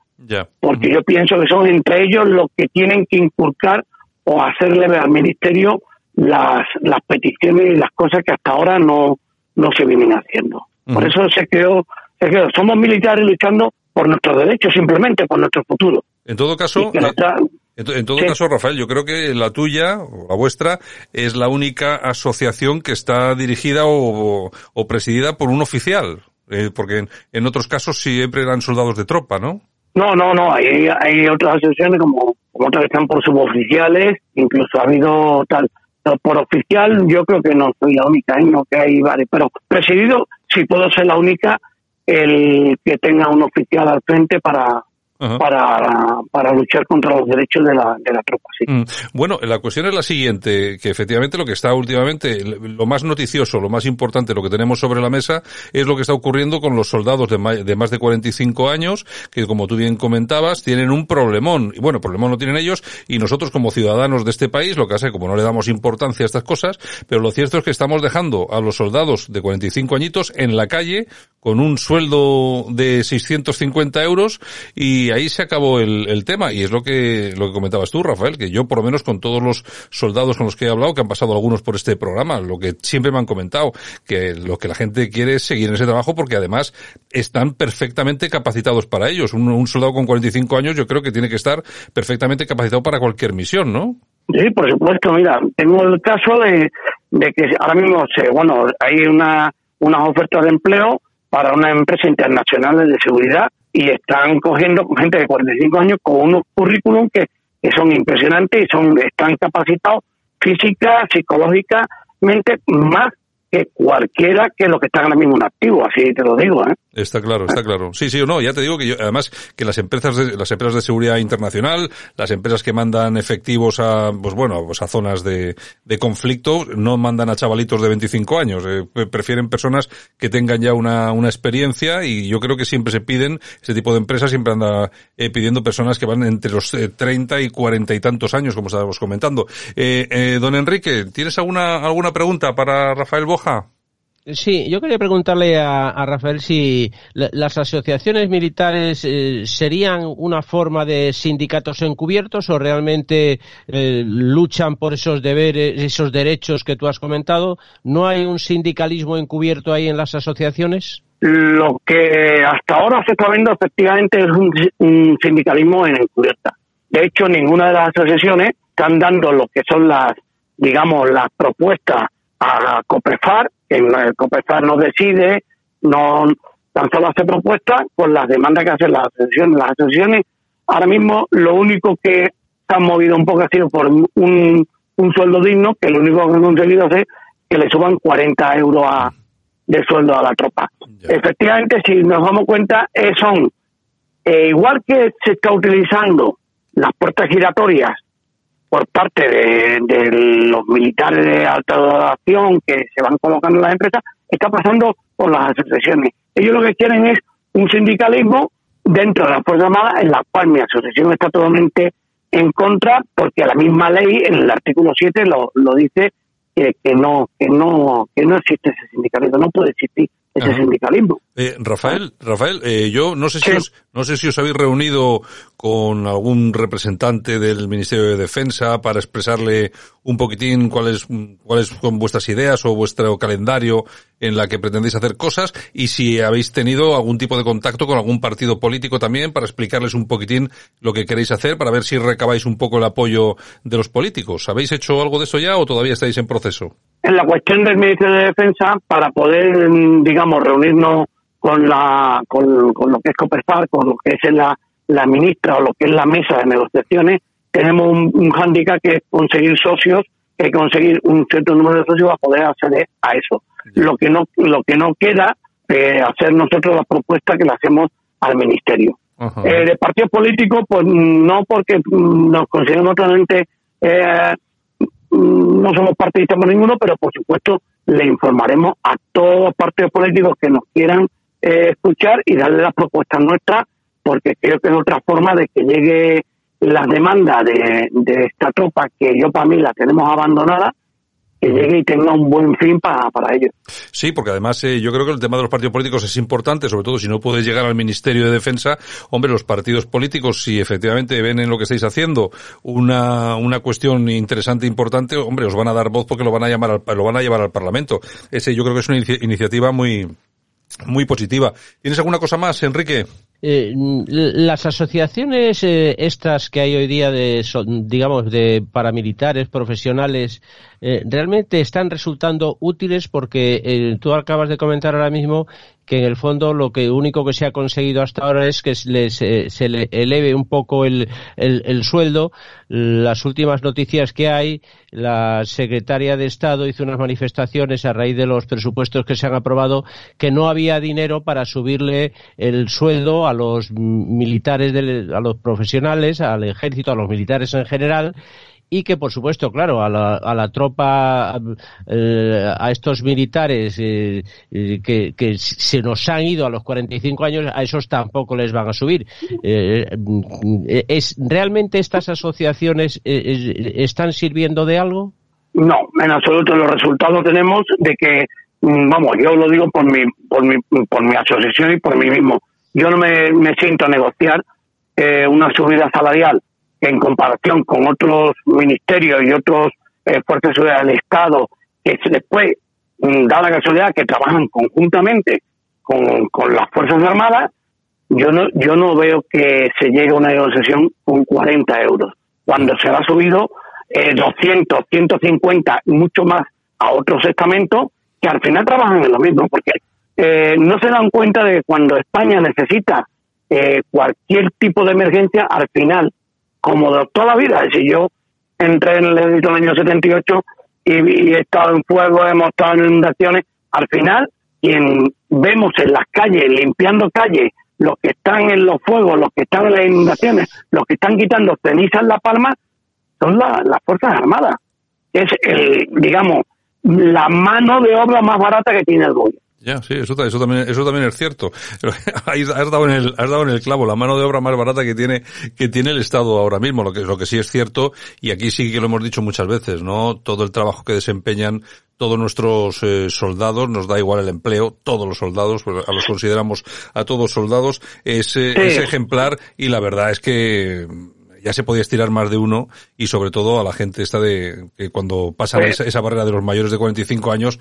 Porque yo pienso que son entre ellos los que tienen que inculcar o hacerle ver al ministerio las, las peticiones y las cosas que hasta ahora no, no se vienen haciendo. Por eso se creó, se creó, somos militares luchando por nuestros derechos, simplemente por nuestro futuro. En todo caso, eh, en, todo caso, Rafael, yo creo que la tuya, o la vuestra, es la única asociación que está dirigida o, presidida por un oficial, eh, porque en, otros casos siempre eran soldados de tropa, ¿no? No, no, no, hay, hay otras asociaciones como, como otras que están por suboficiales, incluso ha habido tal, por oficial yo creo que no soy la única, ¿eh? no que hay varios, pero presidido sí puedo ser la única el que tenga un oficial al frente para para, para luchar contra los derechos de la, de la tropa. Sí. Mm. Bueno, la cuestión es la siguiente, que efectivamente lo que está últimamente, lo más noticioso, lo más importante, lo que tenemos sobre la mesa, es lo que está ocurriendo con los soldados de, de más de 45 años, que como tú bien comentabas, tienen un problemón. Y bueno, problemón lo tienen ellos, y nosotros como ciudadanos de este país, lo que hace, como no le damos importancia a estas cosas, pero lo cierto es que estamos dejando a los soldados de 45 añitos en la calle con un sueldo de 650 euros y ahí se acabó el, tema y es lo que lo que comentabas tú Rafael que yo por lo menos con todos los soldados con los que he hablado que han pasado algunos por este programa lo que siempre me han comentado que lo que la gente quiere es seguir en ese trabajo porque además están perfectamente capacitados para ellos un, soldado con 45 años yo creo que tiene que estar perfectamente capacitado para cualquier misión ¿no? Sí, por supuesto. Mira, tengo el caso de, que ahora mismo, bueno, hay una, unas ofertas de empleo para una empresa internacional de seguridad y están cogiendo gente de 45 años con unos currículum que, son impresionantes y son están capacitados física, psicológicamente más que cualquiera que los que están ahora mismo en activo, así te lo digo, ¿eh? Está claro, está claro. Sí, sí o no, ya te digo que yo, además que las empresas de, las empresas de seguridad internacional, las empresas que mandan efectivos a, pues bueno, pues a zonas de, de conflicto, no mandan a chavalitos de 25 años, eh, prefieren personas que tengan ya una, una experiencia y yo creo que siempre se piden, ese tipo de empresas siempre anda eh, pidiendo personas que van entre los 30 y 40 y tantos años, como estábamos comentando. Eh, don Enrique, ¿tienes alguna, alguna pregunta para Rafael Sí, yo quería preguntarle a, Rafael si las asociaciones militares eh, serían una forma de sindicatos encubiertos o realmente eh, luchan por esos deberes, esos derechos que tú has comentado. ¿No hay un sindicalismo encubierto ahí en las asociaciones? Lo que hasta ahora se está viendo efectivamente es un, sindicalismo en encubierta. De hecho, ninguna de las asociaciones están dando lo que son las, digamos, las propuestas a COPEFAR el COPEFAR no decide, no tan solo hace propuestas con las demandas que hacen las asociaciones. Las asociaciones ahora mismo lo único que se han movido un poco ha sido por un, un sueldo digno, que lo único que han conseguido es que le suban 40 euros a, de sueldo a la tropa. Efectivamente, si nos damos cuenta, eh, son, eh, igual que se está utilizando las puertas giratorias por parte de, los militares de alta graduación que se van colocando en las empresas, está pasando por las asociaciones. Ellos lo que quieren es un sindicalismo dentro de la Fuerza Armada en la cual mi asociación está totalmente en contra porque la misma ley en el artículo 7 lo, lo dice que no que no que no existe ese sindicalismo, no puede existir ese sindicalismo. Eh, Rafael, Rafael, eh, yo no sé si os, no sé si os habéis reunido con algún representante del Ministerio de Defensa para expresarle un poquitín cuáles cuáles son vuestras ideas o vuestro calendario en la que pretendéis hacer cosas y si habéis tenido algún tipo de contacto con algún partido político también para explicarles un poquitín lo que queréis hacer para ver si recabáis un poco el apoyo de los políticos. ¿Habéis hecho algo de eso ya o todavía estáis en proceso? En la cuestión del Ministerio de Defensa, para poder, digamos, reunirnos con la con, con lo que es Copperfar, con lo que es la, la ministra o lo que es la mesa de negociaciones, tenemos un, un hándicap que es conseguir socios, que que conseguir un cierto número de socios para poder acceder a eso. Lo que no lo que no queda es hacer nosotros la propuesta que le hacemos al ministerio. Eh, de partidos políticos, pues no porque mm, nos consideramos totalmente, eh, mm, no somos partidistas por ninguno, pero por supuesto le informaremos a todos los partidos políticos que nos quieran eh, escuchar y darle las propuestas nuestras, porque creo que es otra forma de que llegue la demanda de, de esta tropa, que yo para mí la tenemos abandonada, que llegue y tenga un buen fin para, para ellos. Sí, porque además eh, yo creo que el tema de los partidos políticos es importante, sobre todo si no puedes llegar al Ministerio de Defensa. Hombre, los partidos políticos, si efectivamente ven en lo que estáis haciendo una, una cuestión interesante e importante, hombre, os van a dar voz porque lo van a llamar al, lo van a llevar al Parlamento. Ese yo creo que es una iniciativa muy, muy positiva. ¿Tienes alguna cosa más, Enrique? Eh, las asociaciones eh, estas que hay hoy día de digamos de paramilitares profesionales eh, realmente están resultando útiles porque eh, tú acabas de comentar ahora mismo que en el fondo lo que único que se ha conseguido hasta ahora es que se, les, se le eleve un poco el, el, el, sueldo. Las últimas noticias que hay, la secretaria de Estado hizo unas manifestaciones a raíz de los presupuestos que se han aprobado que no había dinero para subirle el sueldo a los militares, a los profesionales, al ejército, a los militares en general y que por supuesto claro a la, a la tropa eh, a estos militares eh, eh, que, que, se nos han ido a los 45 años a esos tampoco les van a subir. Es realmente estas asociaciones están sirviendo de algo no en absoluto. Los resultados tenemos de que mm, vamos yo lo digo por mi por mi por mi asociación y por mí mismo. Yo no me, me siento a negociar una subida salarial en comparación con otros ministerios y otros eh, fuerzas del Estado, que después mm, da la casualidad que trabajan conjuntamente con, con las Fuerzas Armadas, yo no, yo no veo que se llegue a una negociación con 40 euros, cuando se ha subido eh, 200, 150 y mucho más a otros estamentos que al final trabajan en lo mismo, porque eh, no se dan cuenta de que cuando España necesita eh, cualquier tipo de emergencia, al final como de toda la vida. Es yo entré en el ejército en el año 78 y, y he estado en fuego, hemos estado en inundaciones. Al final, quien vemos en las calles, limpiando calles, los que están en los fuegos, los que están en las inundaciones, los que están quitando cenizas en La Palma, son las Fuerzas Armadas. Es, el, digamos, la mano de obra más barata que tiene el gobierno. Ya, sí, eso, eso también, eso también es cierto. has dado en el, has dado en el clavo, la mano de obra más barata que tiene, que tiene el Estado ahora mismo, lo que, lo que sí es cierto, y aquí sí que lo hemos dicho muchas veces, ¿no? Todo el trabajo que desempeñan todos nuestros eh, soldados, nos da igual el empleo, todos los soldados, pues a los consideramos a todos soldados, es, eh, es ejemplar y la verdad es que ya se podía estirar más de uno y sobre todo a la gente esta de que cuando pasa esa, esa, barrera de los mayores de 45 años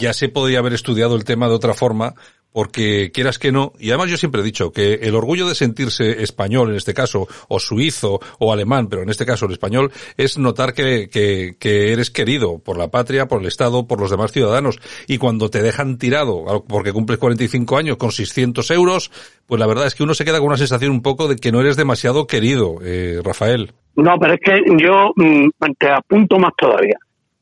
ya se podría haber estudiado el tema de otra forma, porque quieras que no, y además yo siempre he dicho que el orgullo de sentirse español en este caso, o suizo, o alemán, pero en este caso el español, es notar que, que, que eres querido por la patria, por el Estado, por los demás ciudadanos, y cuando te dejan tirado, porque cumples 45 años con 600 euros, pues la verdad es que uno se queda con una sensación un poco de que no eres demasiado querido, eh, Rafael. No, pero es que yo mm, te apunto más todavía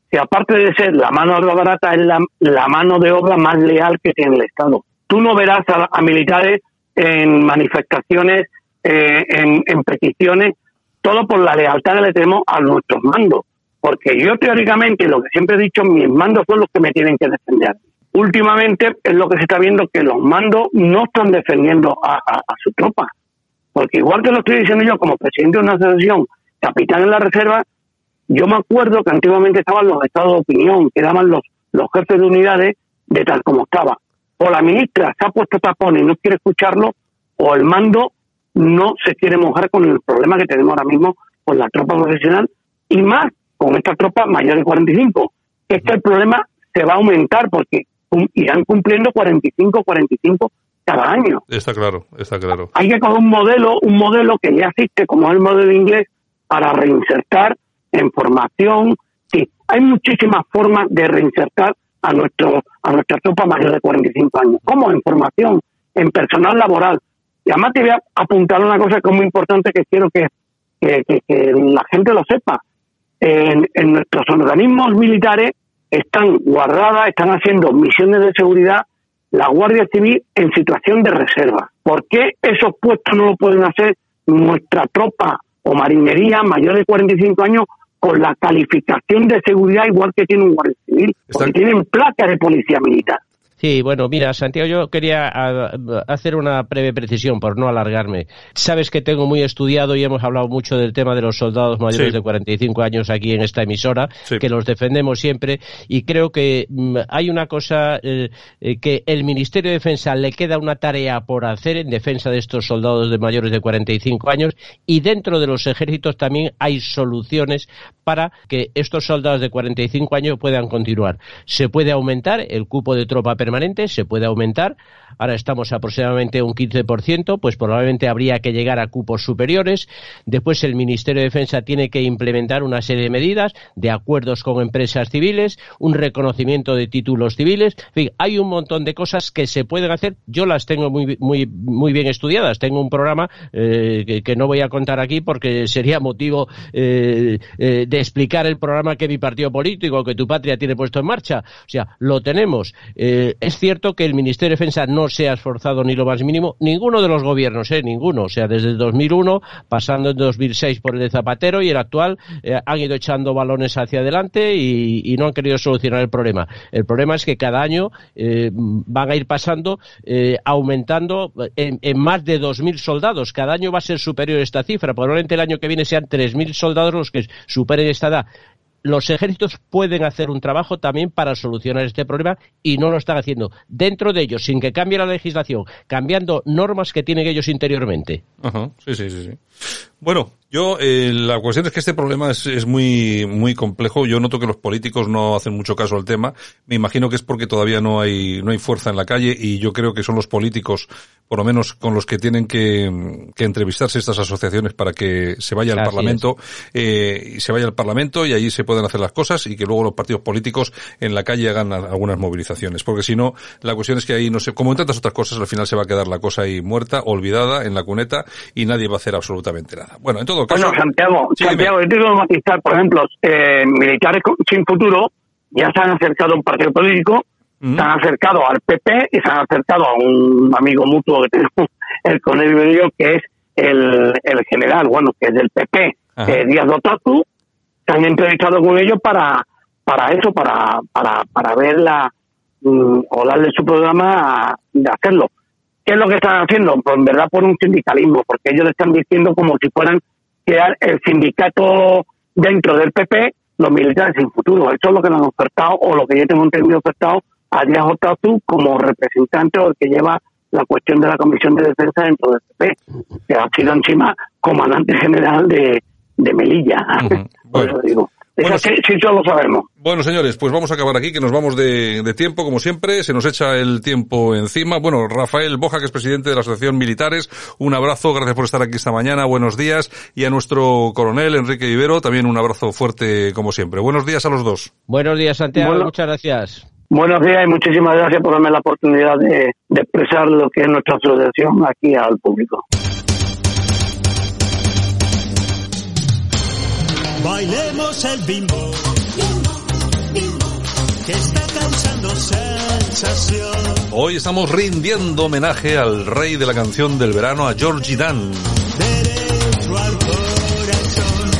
que aparte de ser la mano de obra barata, es la, la, mano de obra más leal que tiene el Estado. Tú no verás a, a militares en manifestaciones, eh, en, en, peticiones, todo por la lealtad que le tenemos a nuestros mandos. Porque yo teóricamente, lo que siempre he dicho, mis mandos son los que me tienen que defender. Últimamente es lo que se está viendo que los mandos no están defendiendo a, a, a su tropa. Porque igual que lo estoy diciendo yo como presidente de una asociación, capitán en la reserva, yo me acuerdo que antiguamente estaban los estados de opinión, que daban los, los jefes de unidades de tal como estaba. O la ministra se ha puesto tapón y no quiere escucharlo, o el mando no se quiere mojar con el problema que tenemos ahora mismo con la tropa profesional y más con esta tropa mayor de 45. Es que el problema se va a aumentar porque irán cumpliendo 45, 45 cada año. Está claro, está claro. Hay que coger un modelo, un modelo que ya existe como el modelo inglés para reinsertar en formación. Sí, hay muchísimas formas de reinsertar a nuestro a nuestra tropa mayor de 45 años. ¿Cómo? En formación, en personal laboral. Y además te voy a apuntar una cosa que es muy importante que quiero que- que la gente lo sepa. En, en nuestros organismos militares están guardadas, están haciendo misiones de seguridad la Guardia Civil en situación de reserva. ¿Por qué esos puestos no lo pueden hacer nuestra tropa o marinería mayor de 45 años con la calificación de seguridad igual que tiene un Guardia Civil? Porque tienen placa de policía militar. Sí, bueno, mira, Santiago, yo quería a- hacer una breve precisión por no alargarme. Sabes que tengo muy estudiado y hemos hablado mucho del tema de los soldados mayores Sí. de 45 años aquí en esta emisora, que los defendemos siempre y creo que mm, hay una cosa eh, eh, que el Ministerio de Defensa le queda una tarea por hacer en defensa de estos soldados de mayores de 45 años y dentro de los ejércitos también hay soluciones para que estos soldados de 45 años puedan continuar. Se puede aumentar el cupo de tropa permanente, se puede aumentar. Ahora estamos aproximadamente un 15%, pues probablemente habría que llegar a cupos superiores. Después el Ministerio de Defensa tiene que implementar una serie de medidas de acuerdos con empresas civiles, un reconocimiento de títulos civiles. En fin, hay un montón de cosas que se pueden hacer. Yo las tengo muy, muy, muy bien estudiadas. Tengo un programa eh, que, no voy a contar aquí porque sería motivo eh, eh, de explicar el programa que mi partido político, que tu patria tiene puesto en marcha. O sea, lo tenemos. Es cierto que el Ministerio de Defensa no se ha esforzado ni lo más mínimo, ninguno de los gobiernos, eh, ninguno. O sea, desde el 2001, pasando en 2006 por el de Zapatero y el actual, eh, han ido echando balones hacia adelante y, y no han querido solucionar el problema. El problema es que cada año eh, van a ir pasando, eh, aumentando en, en más de 2.000 soldados. Cada año va a ser superior esta cifra. Probablemente el año que viene sean 3.000 soldados los que superen esta edad los ejércitos pueden hacer un trabajo también para solucionar este problema y no lo están haciendo. Dentro de ellos, sin que cambie la legislación, cambiando normas que tienen ellos interiormente. Ajá, sí, sí, sí, sí. Bueno, yo, eh, la cuestión es que este problema es, es muy, muy complejo. Yo noto que los políticos no hacen mucho caso al tema. Me imagino que es porque todavía no hay, no hay fuerza en la calle y yo creo que son los políticos, por lo menos con los que tienen que, que entrevistarse estas asociaciones para que se vaya al Así Parlamento, eh, y se vaya al Parlamento y allí se pueden hacer las cosas y que luego los partidos políticos en la calle hagan algunas movilizaciones. Porque si no, la cuestión es que ahí no sé, como en tantas otras cosas, al final se va a quedar la cosa ahí muerta, olvidada en la cuneta y nadie va a hacer absolutamente nada. Bueno, en todo caso. Bueno, Santiago, Sí. Santiago, yo tengo que matizar, por ejemplo, eh, militares sin futuro ya se han acercado a un partido político, se han acercado al PP y se han acercado a un amigo mutuo que tenemos, el Coronel Iberico, que es el, el general, bueno, que es del PP, eh, Díaz Dotazu, se han entrevistado con ellos para para eso, para para, para ver la, mm, o darle su programa a- de hacerlo. ¿Qué es lo que están haciendo? Pues en verdad por un sindicalismo, porque ellos le están diciendo como si fueran crear el sindicato dentro del PP, los militares sin futuro. Eso es lo que nos han ofertado, o lo que yo tengo entendido ofertado a Díaz Otazu como representante o el que lleva la cuestión de la Comisión de Defensa dentro del PP, que ha sido encima comandante general de, de Melilla. Por eso digo. Eso sí, sí, eso lo sabemos. Bueno, señores, pues vamos a acabar aquí, que nos vamos de, de tiempo, como siempre. Se nos echa el tiempo encima. Bueno, Rafael Boja, que es presidente de la Asociación Militares, un abrazo, gracias por estar aquí esta mañana, buenos días. Y a nuestro coronel, Enrique Ibero, también un abrazo fuerte, como siempre. Buenos días a los dos. Buenos días, Santiago. Bueno. Muchas gracias. Buenos días y muchísimas gracias por darme la oportunidad de, de expresar lo que es nuestra asociación aquí al público. Bailemos el bimbo, que está causando sensación. Hoy estamos rindiendo homenaje al rey de la canción del verano, a Georgie Dan. Derecho al corazón,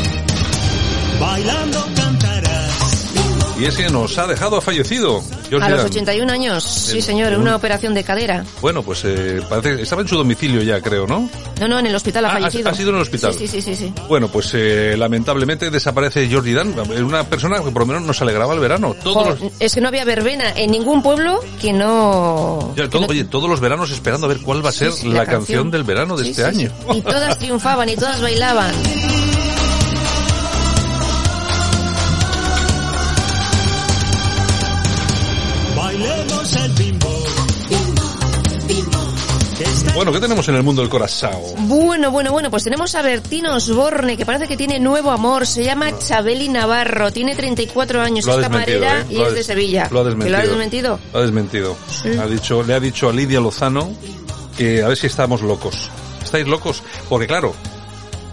bailando. Y es que nos ha dejado ha fallecido. A los Dan. 81 años, sí señor, en en un- una operación de cadera. Bueno, pues eh, parece estaba en su domicilio ya, creo, ¿no? No, no, en el hospital ha Ah, fallecido. ha sido en el hospital. Sí, sí, sí, sí. sí. Bueno, pues eh, lamentablemente desaparece Georgie Dan, una persona que por lo menos nos alegraba el verano. Todos los, Es que no había verbena en ningún pueblo que no... ya, que todo- no- oye, todos los veranos esperando a ver cuál va a ser sí, la, la canción. canción. del verano de este año. Y todas triunfaban y todas bailaban. Bueno, ¿qué tenemos en el mundo del corazao? Bueno, bueno, bueno, pues tenemos a Bertino Osborne, que parece que tiene nuevo amor. Se llama Chabeli Navarro, tiene 34 años, es camarera ¿eh? y es de Sevilla. Lo ha ¿Que desmentido. lo ha desmentido? Lo ha desmentido. Ha dicho, le ha dicho a Lidia Lozano que a ver si estamos locos. ¿Estáis locos? Porque claro,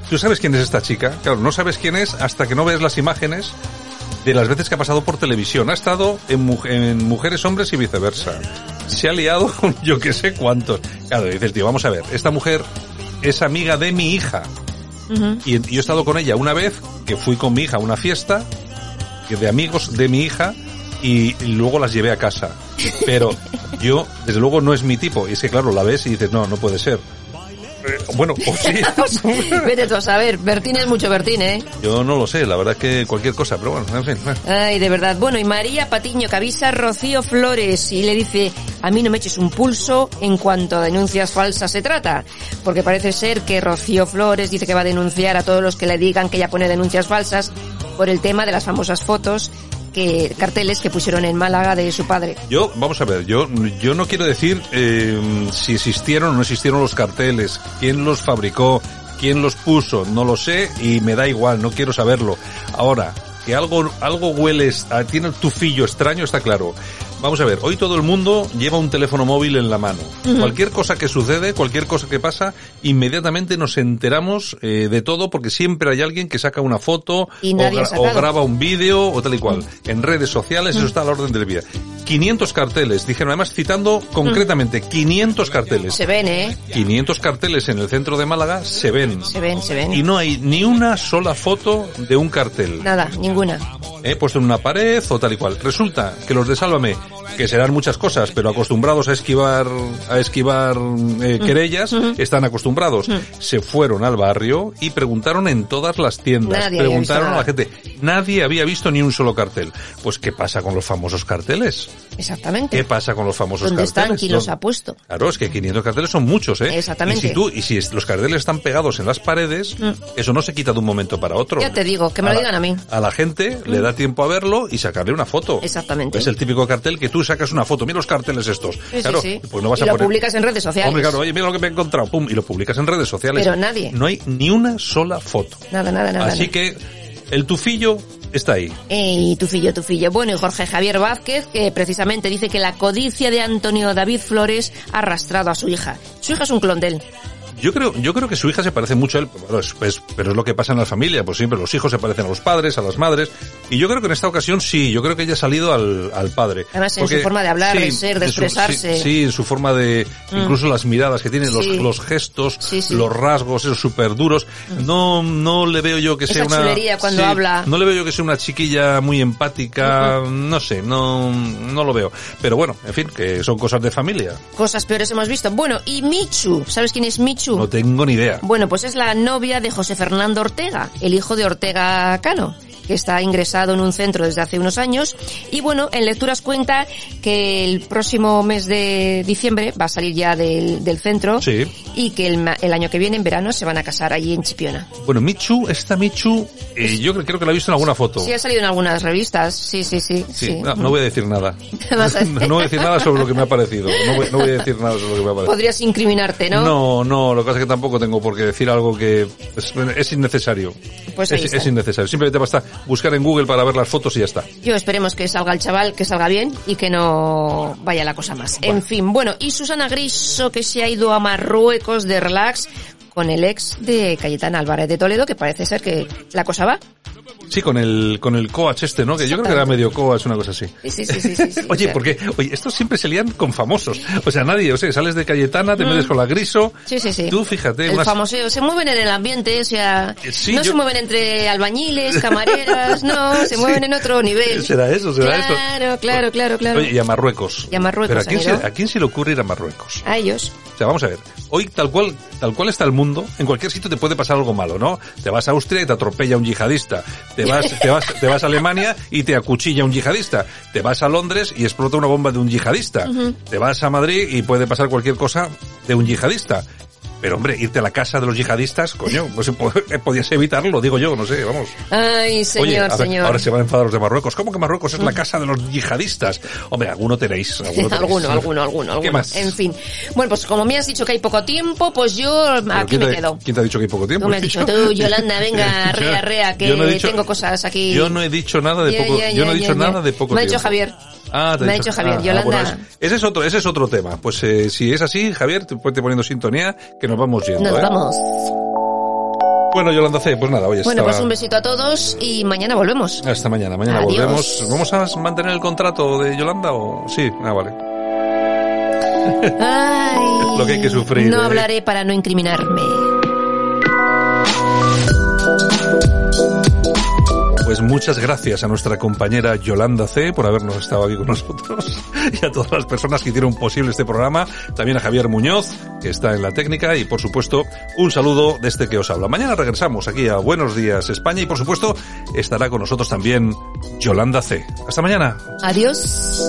tú sabes quién es esta chica. Claro, no sabes quién es hasta que no ves las imágenes de las veces que ha pasado por televisión. Ha estado en, mu- en Mujeres, Hombres y viceversa. Se ha liado con yo que sé cuántos. Claro, dices, tío, vamos a ver, esta mujer es amiga de mi hija. Y y yo he estado con ella una vez que fui con mi hija a una fiesta que de amigos de mi hija y luego las llevé a casa. Pero yo, desde luego, no es mi tipo. Y es que, claro, la ves y dices, no, no puede ser. Bueno, pues sí. Vete tú a saber, Bertín es mucho Bertín, ¿eh? Yo no lo sé, la verdad es que cualquier cosa, pero bueno, en fin. bueno. Ay, de verdad. Bueno, y María Patiño que avisa a Rocío Flores y le dice, a mí no me eches un pulso en cuanto a denuncias falsas se trata. Porque parece ser que Rocío Flores dice que va a denunciar a todos los que le digan que ella pone denuncias falsas por el tema de las famosas fotos que, carteles que pusieron en Málaga de su padre. Yo, vamos a ver, yo, yo no quiero decir eh, si existieron o no existieron los carteles, quién los fabricó, quién los puso, no lo sé y me da igual, no quiero saberlo. Ahora, que algo, algo huele, a- tiene un tufillo extraño, está claro. Vamos a ver, hoy todo el mundo lleva un teléfono móvil en la mano. Cualquier cosa que sucede, cualquier cosa que pasa, inmediatamente nos enteramos eh, de todo porque siempre hay alguien que saca una foto Y o, gra- graba un vídeo o tal y cual. En redes sociales eso está a la orden del día. 500 carteles, dijeron además citando concretamente 500 carteles. Se ven, ¿eh? 500 carteles en el centro de Málaga se ven. Se ven, se ven. Y no hay ni una sola foto de un cartel. Nada, ninguna. eh, puesto en una pared o tal y cual. Resulta que los de Sálvame, que serán muchas cosas, pero acostumbrados a esquivar, a esquivar eh, Mm. querellas, están acostumbrados. Se fueron al barrio y preguntaron en todas las tiendas, Nadie había visto preguntaron a la gente. Nadie había visto ni un solo cartel. Pues ¿qué pasa con los famosos carteles? Exactamente. ¿Qué pasa con los famosos ¿Dónde carteles? están? ¿Quién los ¿Dónde- ha puesto? Claro, es que 500 carteles son muchos, ¿eh? Exactamente. Y si tú, y si los carteles están pegados en las paredes, Mm. eso no se quita de un momento para otro. Ya te digo, que me lo la- digan a mí. A la gente le da tiempo a verlo y sacarle una foto. Exactamente. Es el típico cartel que tú sacas una foto. Mira los carteles estos. Sí, claro, sí, sí. pues no vas y a lo poner... publicas en redes sociales. Hombre, claro, oye, mira lo que me he encontrado. Pum, y lo publicas en redes sociales. Pero nadie. No hay ni una sola foto. Nada, nada, nada. Así nada. que el tufillo está ahí. Y tufillo, tufillo. Bueno, y Jorge Javier Vázquez, que precisamente dice que la codicia de Antonio David Flores ha arrastrado a su hija. Su hija es un clon de él. Yo creo, yo creo que su hija se parece mucho a él, bueno, es- es- pero es lo que pasa en la familia, pues siempre los hijos se parecen a los padres, a las madres, y yo creo que en esta ocasión sí, yo creo que ella ha salido al, al padre. Además, en su forma de hablar, de ser, de expresarse. Sí, sí, en su forma de, Mm. incluso las miradas que tiene, los, Sí. los gestos, Sí, sí. los rasgos, esos súper duros. No, no le veo yo que Esa sea una... chulería cuando sí, habla. No le veo yo que sea una chiquilla muy empática, no sé, no, no lo veo. Pero bueno, en fin, que son cosas de familia. Cosas peores hemos visto. Bueno, y Michu. ¿Sabes quién es Michu? No tengo ni idea. Bueno, pues es la novia de José Fernando Ortega, el hijo de Ortega Cano, que está ingresado en un centro desde hace unos años. Y bueno, en lecturas cuenta que el próximo mes de diciembre va a salir ya del, del centro Sí. y que el, el año que viene, en verano, se van a casar allí en Chipiona. Bueno, Michu, esta Michu, eh, yo creo, que la he visto en alguna foto. Sí, ha salido en algunas revistas. Sí, sí, sí. Sí, sí. no, no voy a decir nada. A- No, no voy a decir nada sobre lo que me ha parecido. No voy, no voy a decir nada sobre lo que me ha parecido. Podrías incriminarte, ¿no? No, no, lo que pasa es que tampoco tengo por qué decir algo que es, es innecesario. Pues ahí es, está. es innecesario. Simplemente basta buscar en Google para ver las fotos y ya está. Yo esperemos que salga el chaval, que salga bien y que no vaya la cosa más. En fin, bueno, y Susana Griso que se ha ido a Marruecos de relax con el ex de Cayetana Álvarez de Toledo, que parece ser que la cosa va. Sí, con el, con el coach este, ¿no? Que yo creo que era medio coach, una cosa así. Sí, sí, sí, sí, sí, sí, o Oye, sea. porque, oye, estos siempre se lían con famosos. O sea, nadie, o sea, sales de Cayetana, te Mm. metes con la Griso. Sí, sí, sí. Tú fíjate, El unas- famoseo, se mueven en el ambiente, o sea, Sí, no yo- se mueven entre albañiles, camareras, no, se mueven en otro nivel. Será eso, será eso. Claro, claro, claro, claro. Oye, y a Marruecos. Y a Marruecos Pero ¿a quién, han se, ido. ¿a quién se le ocurre ir a Marruecos? A ellos. O sea, vamos a ver. Hoy, tal cual, tal cual está el mundo, en cualquier sitio te puede pasar algo malo, ¿no? Te vas a Austria y te atropella un yihadista. Te vas, te vas, te vas a Alemania y te acuchilla un yihadista. Te vas a Londres y explota una bomba de un yihadista. Te vas a Madrid y puede pasar cualquier cosa de un yihadista. Pero hombre, irte a la casa de los yihadistas, coño, pues po- podías evitarlo, digo yo, no sé, vamos. Ay, señor, Oye, a ver, señor. ahora se van a enfadar los de Marruecos. ¿Cómo que Marruecos es la casa de los yihadistas? Hombre, alguno tenéis. Alguno, tenéis. alguno, alguno, alguno, alguno. ¿Qué más? En fin. Bueno, pues como me has dicho que hay poco tiempo, pues yo ¿Pero aquí me te- quedo. ¿Quién te ha dicho que hay poco tiempo? Tú me has dicho, tú, Yolanda, venga, arrea, arrea, que no dicho- tengo cosas aquí. Yo no he dicho nada de poco, yo no he dicho nada de poco Me ha tiempo. dicho Javier. Ah, te Me ha dicho Javier, Yolanda. es- ese es otro, ese es otro tema. Pues eh, si es así, Javier, te ponte poniendo sintonía, que nos vamos yendo. Nos ¿eh? vamos. Bueno, Yolanda C, pues nada, oye, Bueno, estaba- pues un besito a todos y mañana volvemos. Hasta mañana, mañana Adiós. volvemos. ¿Vamos a mantener el contrato de Yolanda o...? Sí, ah, vale. Ay, Lo que hay que sufrir, No ¿eh? hablaré para no incriminarme. Pues muchas gracias a nuestra compañera Yolanda C por habernos estado aquí con nosotros y a todas las personas que hicieron posible este programa. También a Javier Muñoz, que está en la técnica y por supuesto un saludo de este que os habla. Mañana regresamos aquí a Buenos Días España y por supuesto estará con nosotros también Yolanda C. Hasta mañana. Adiós.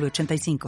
906985.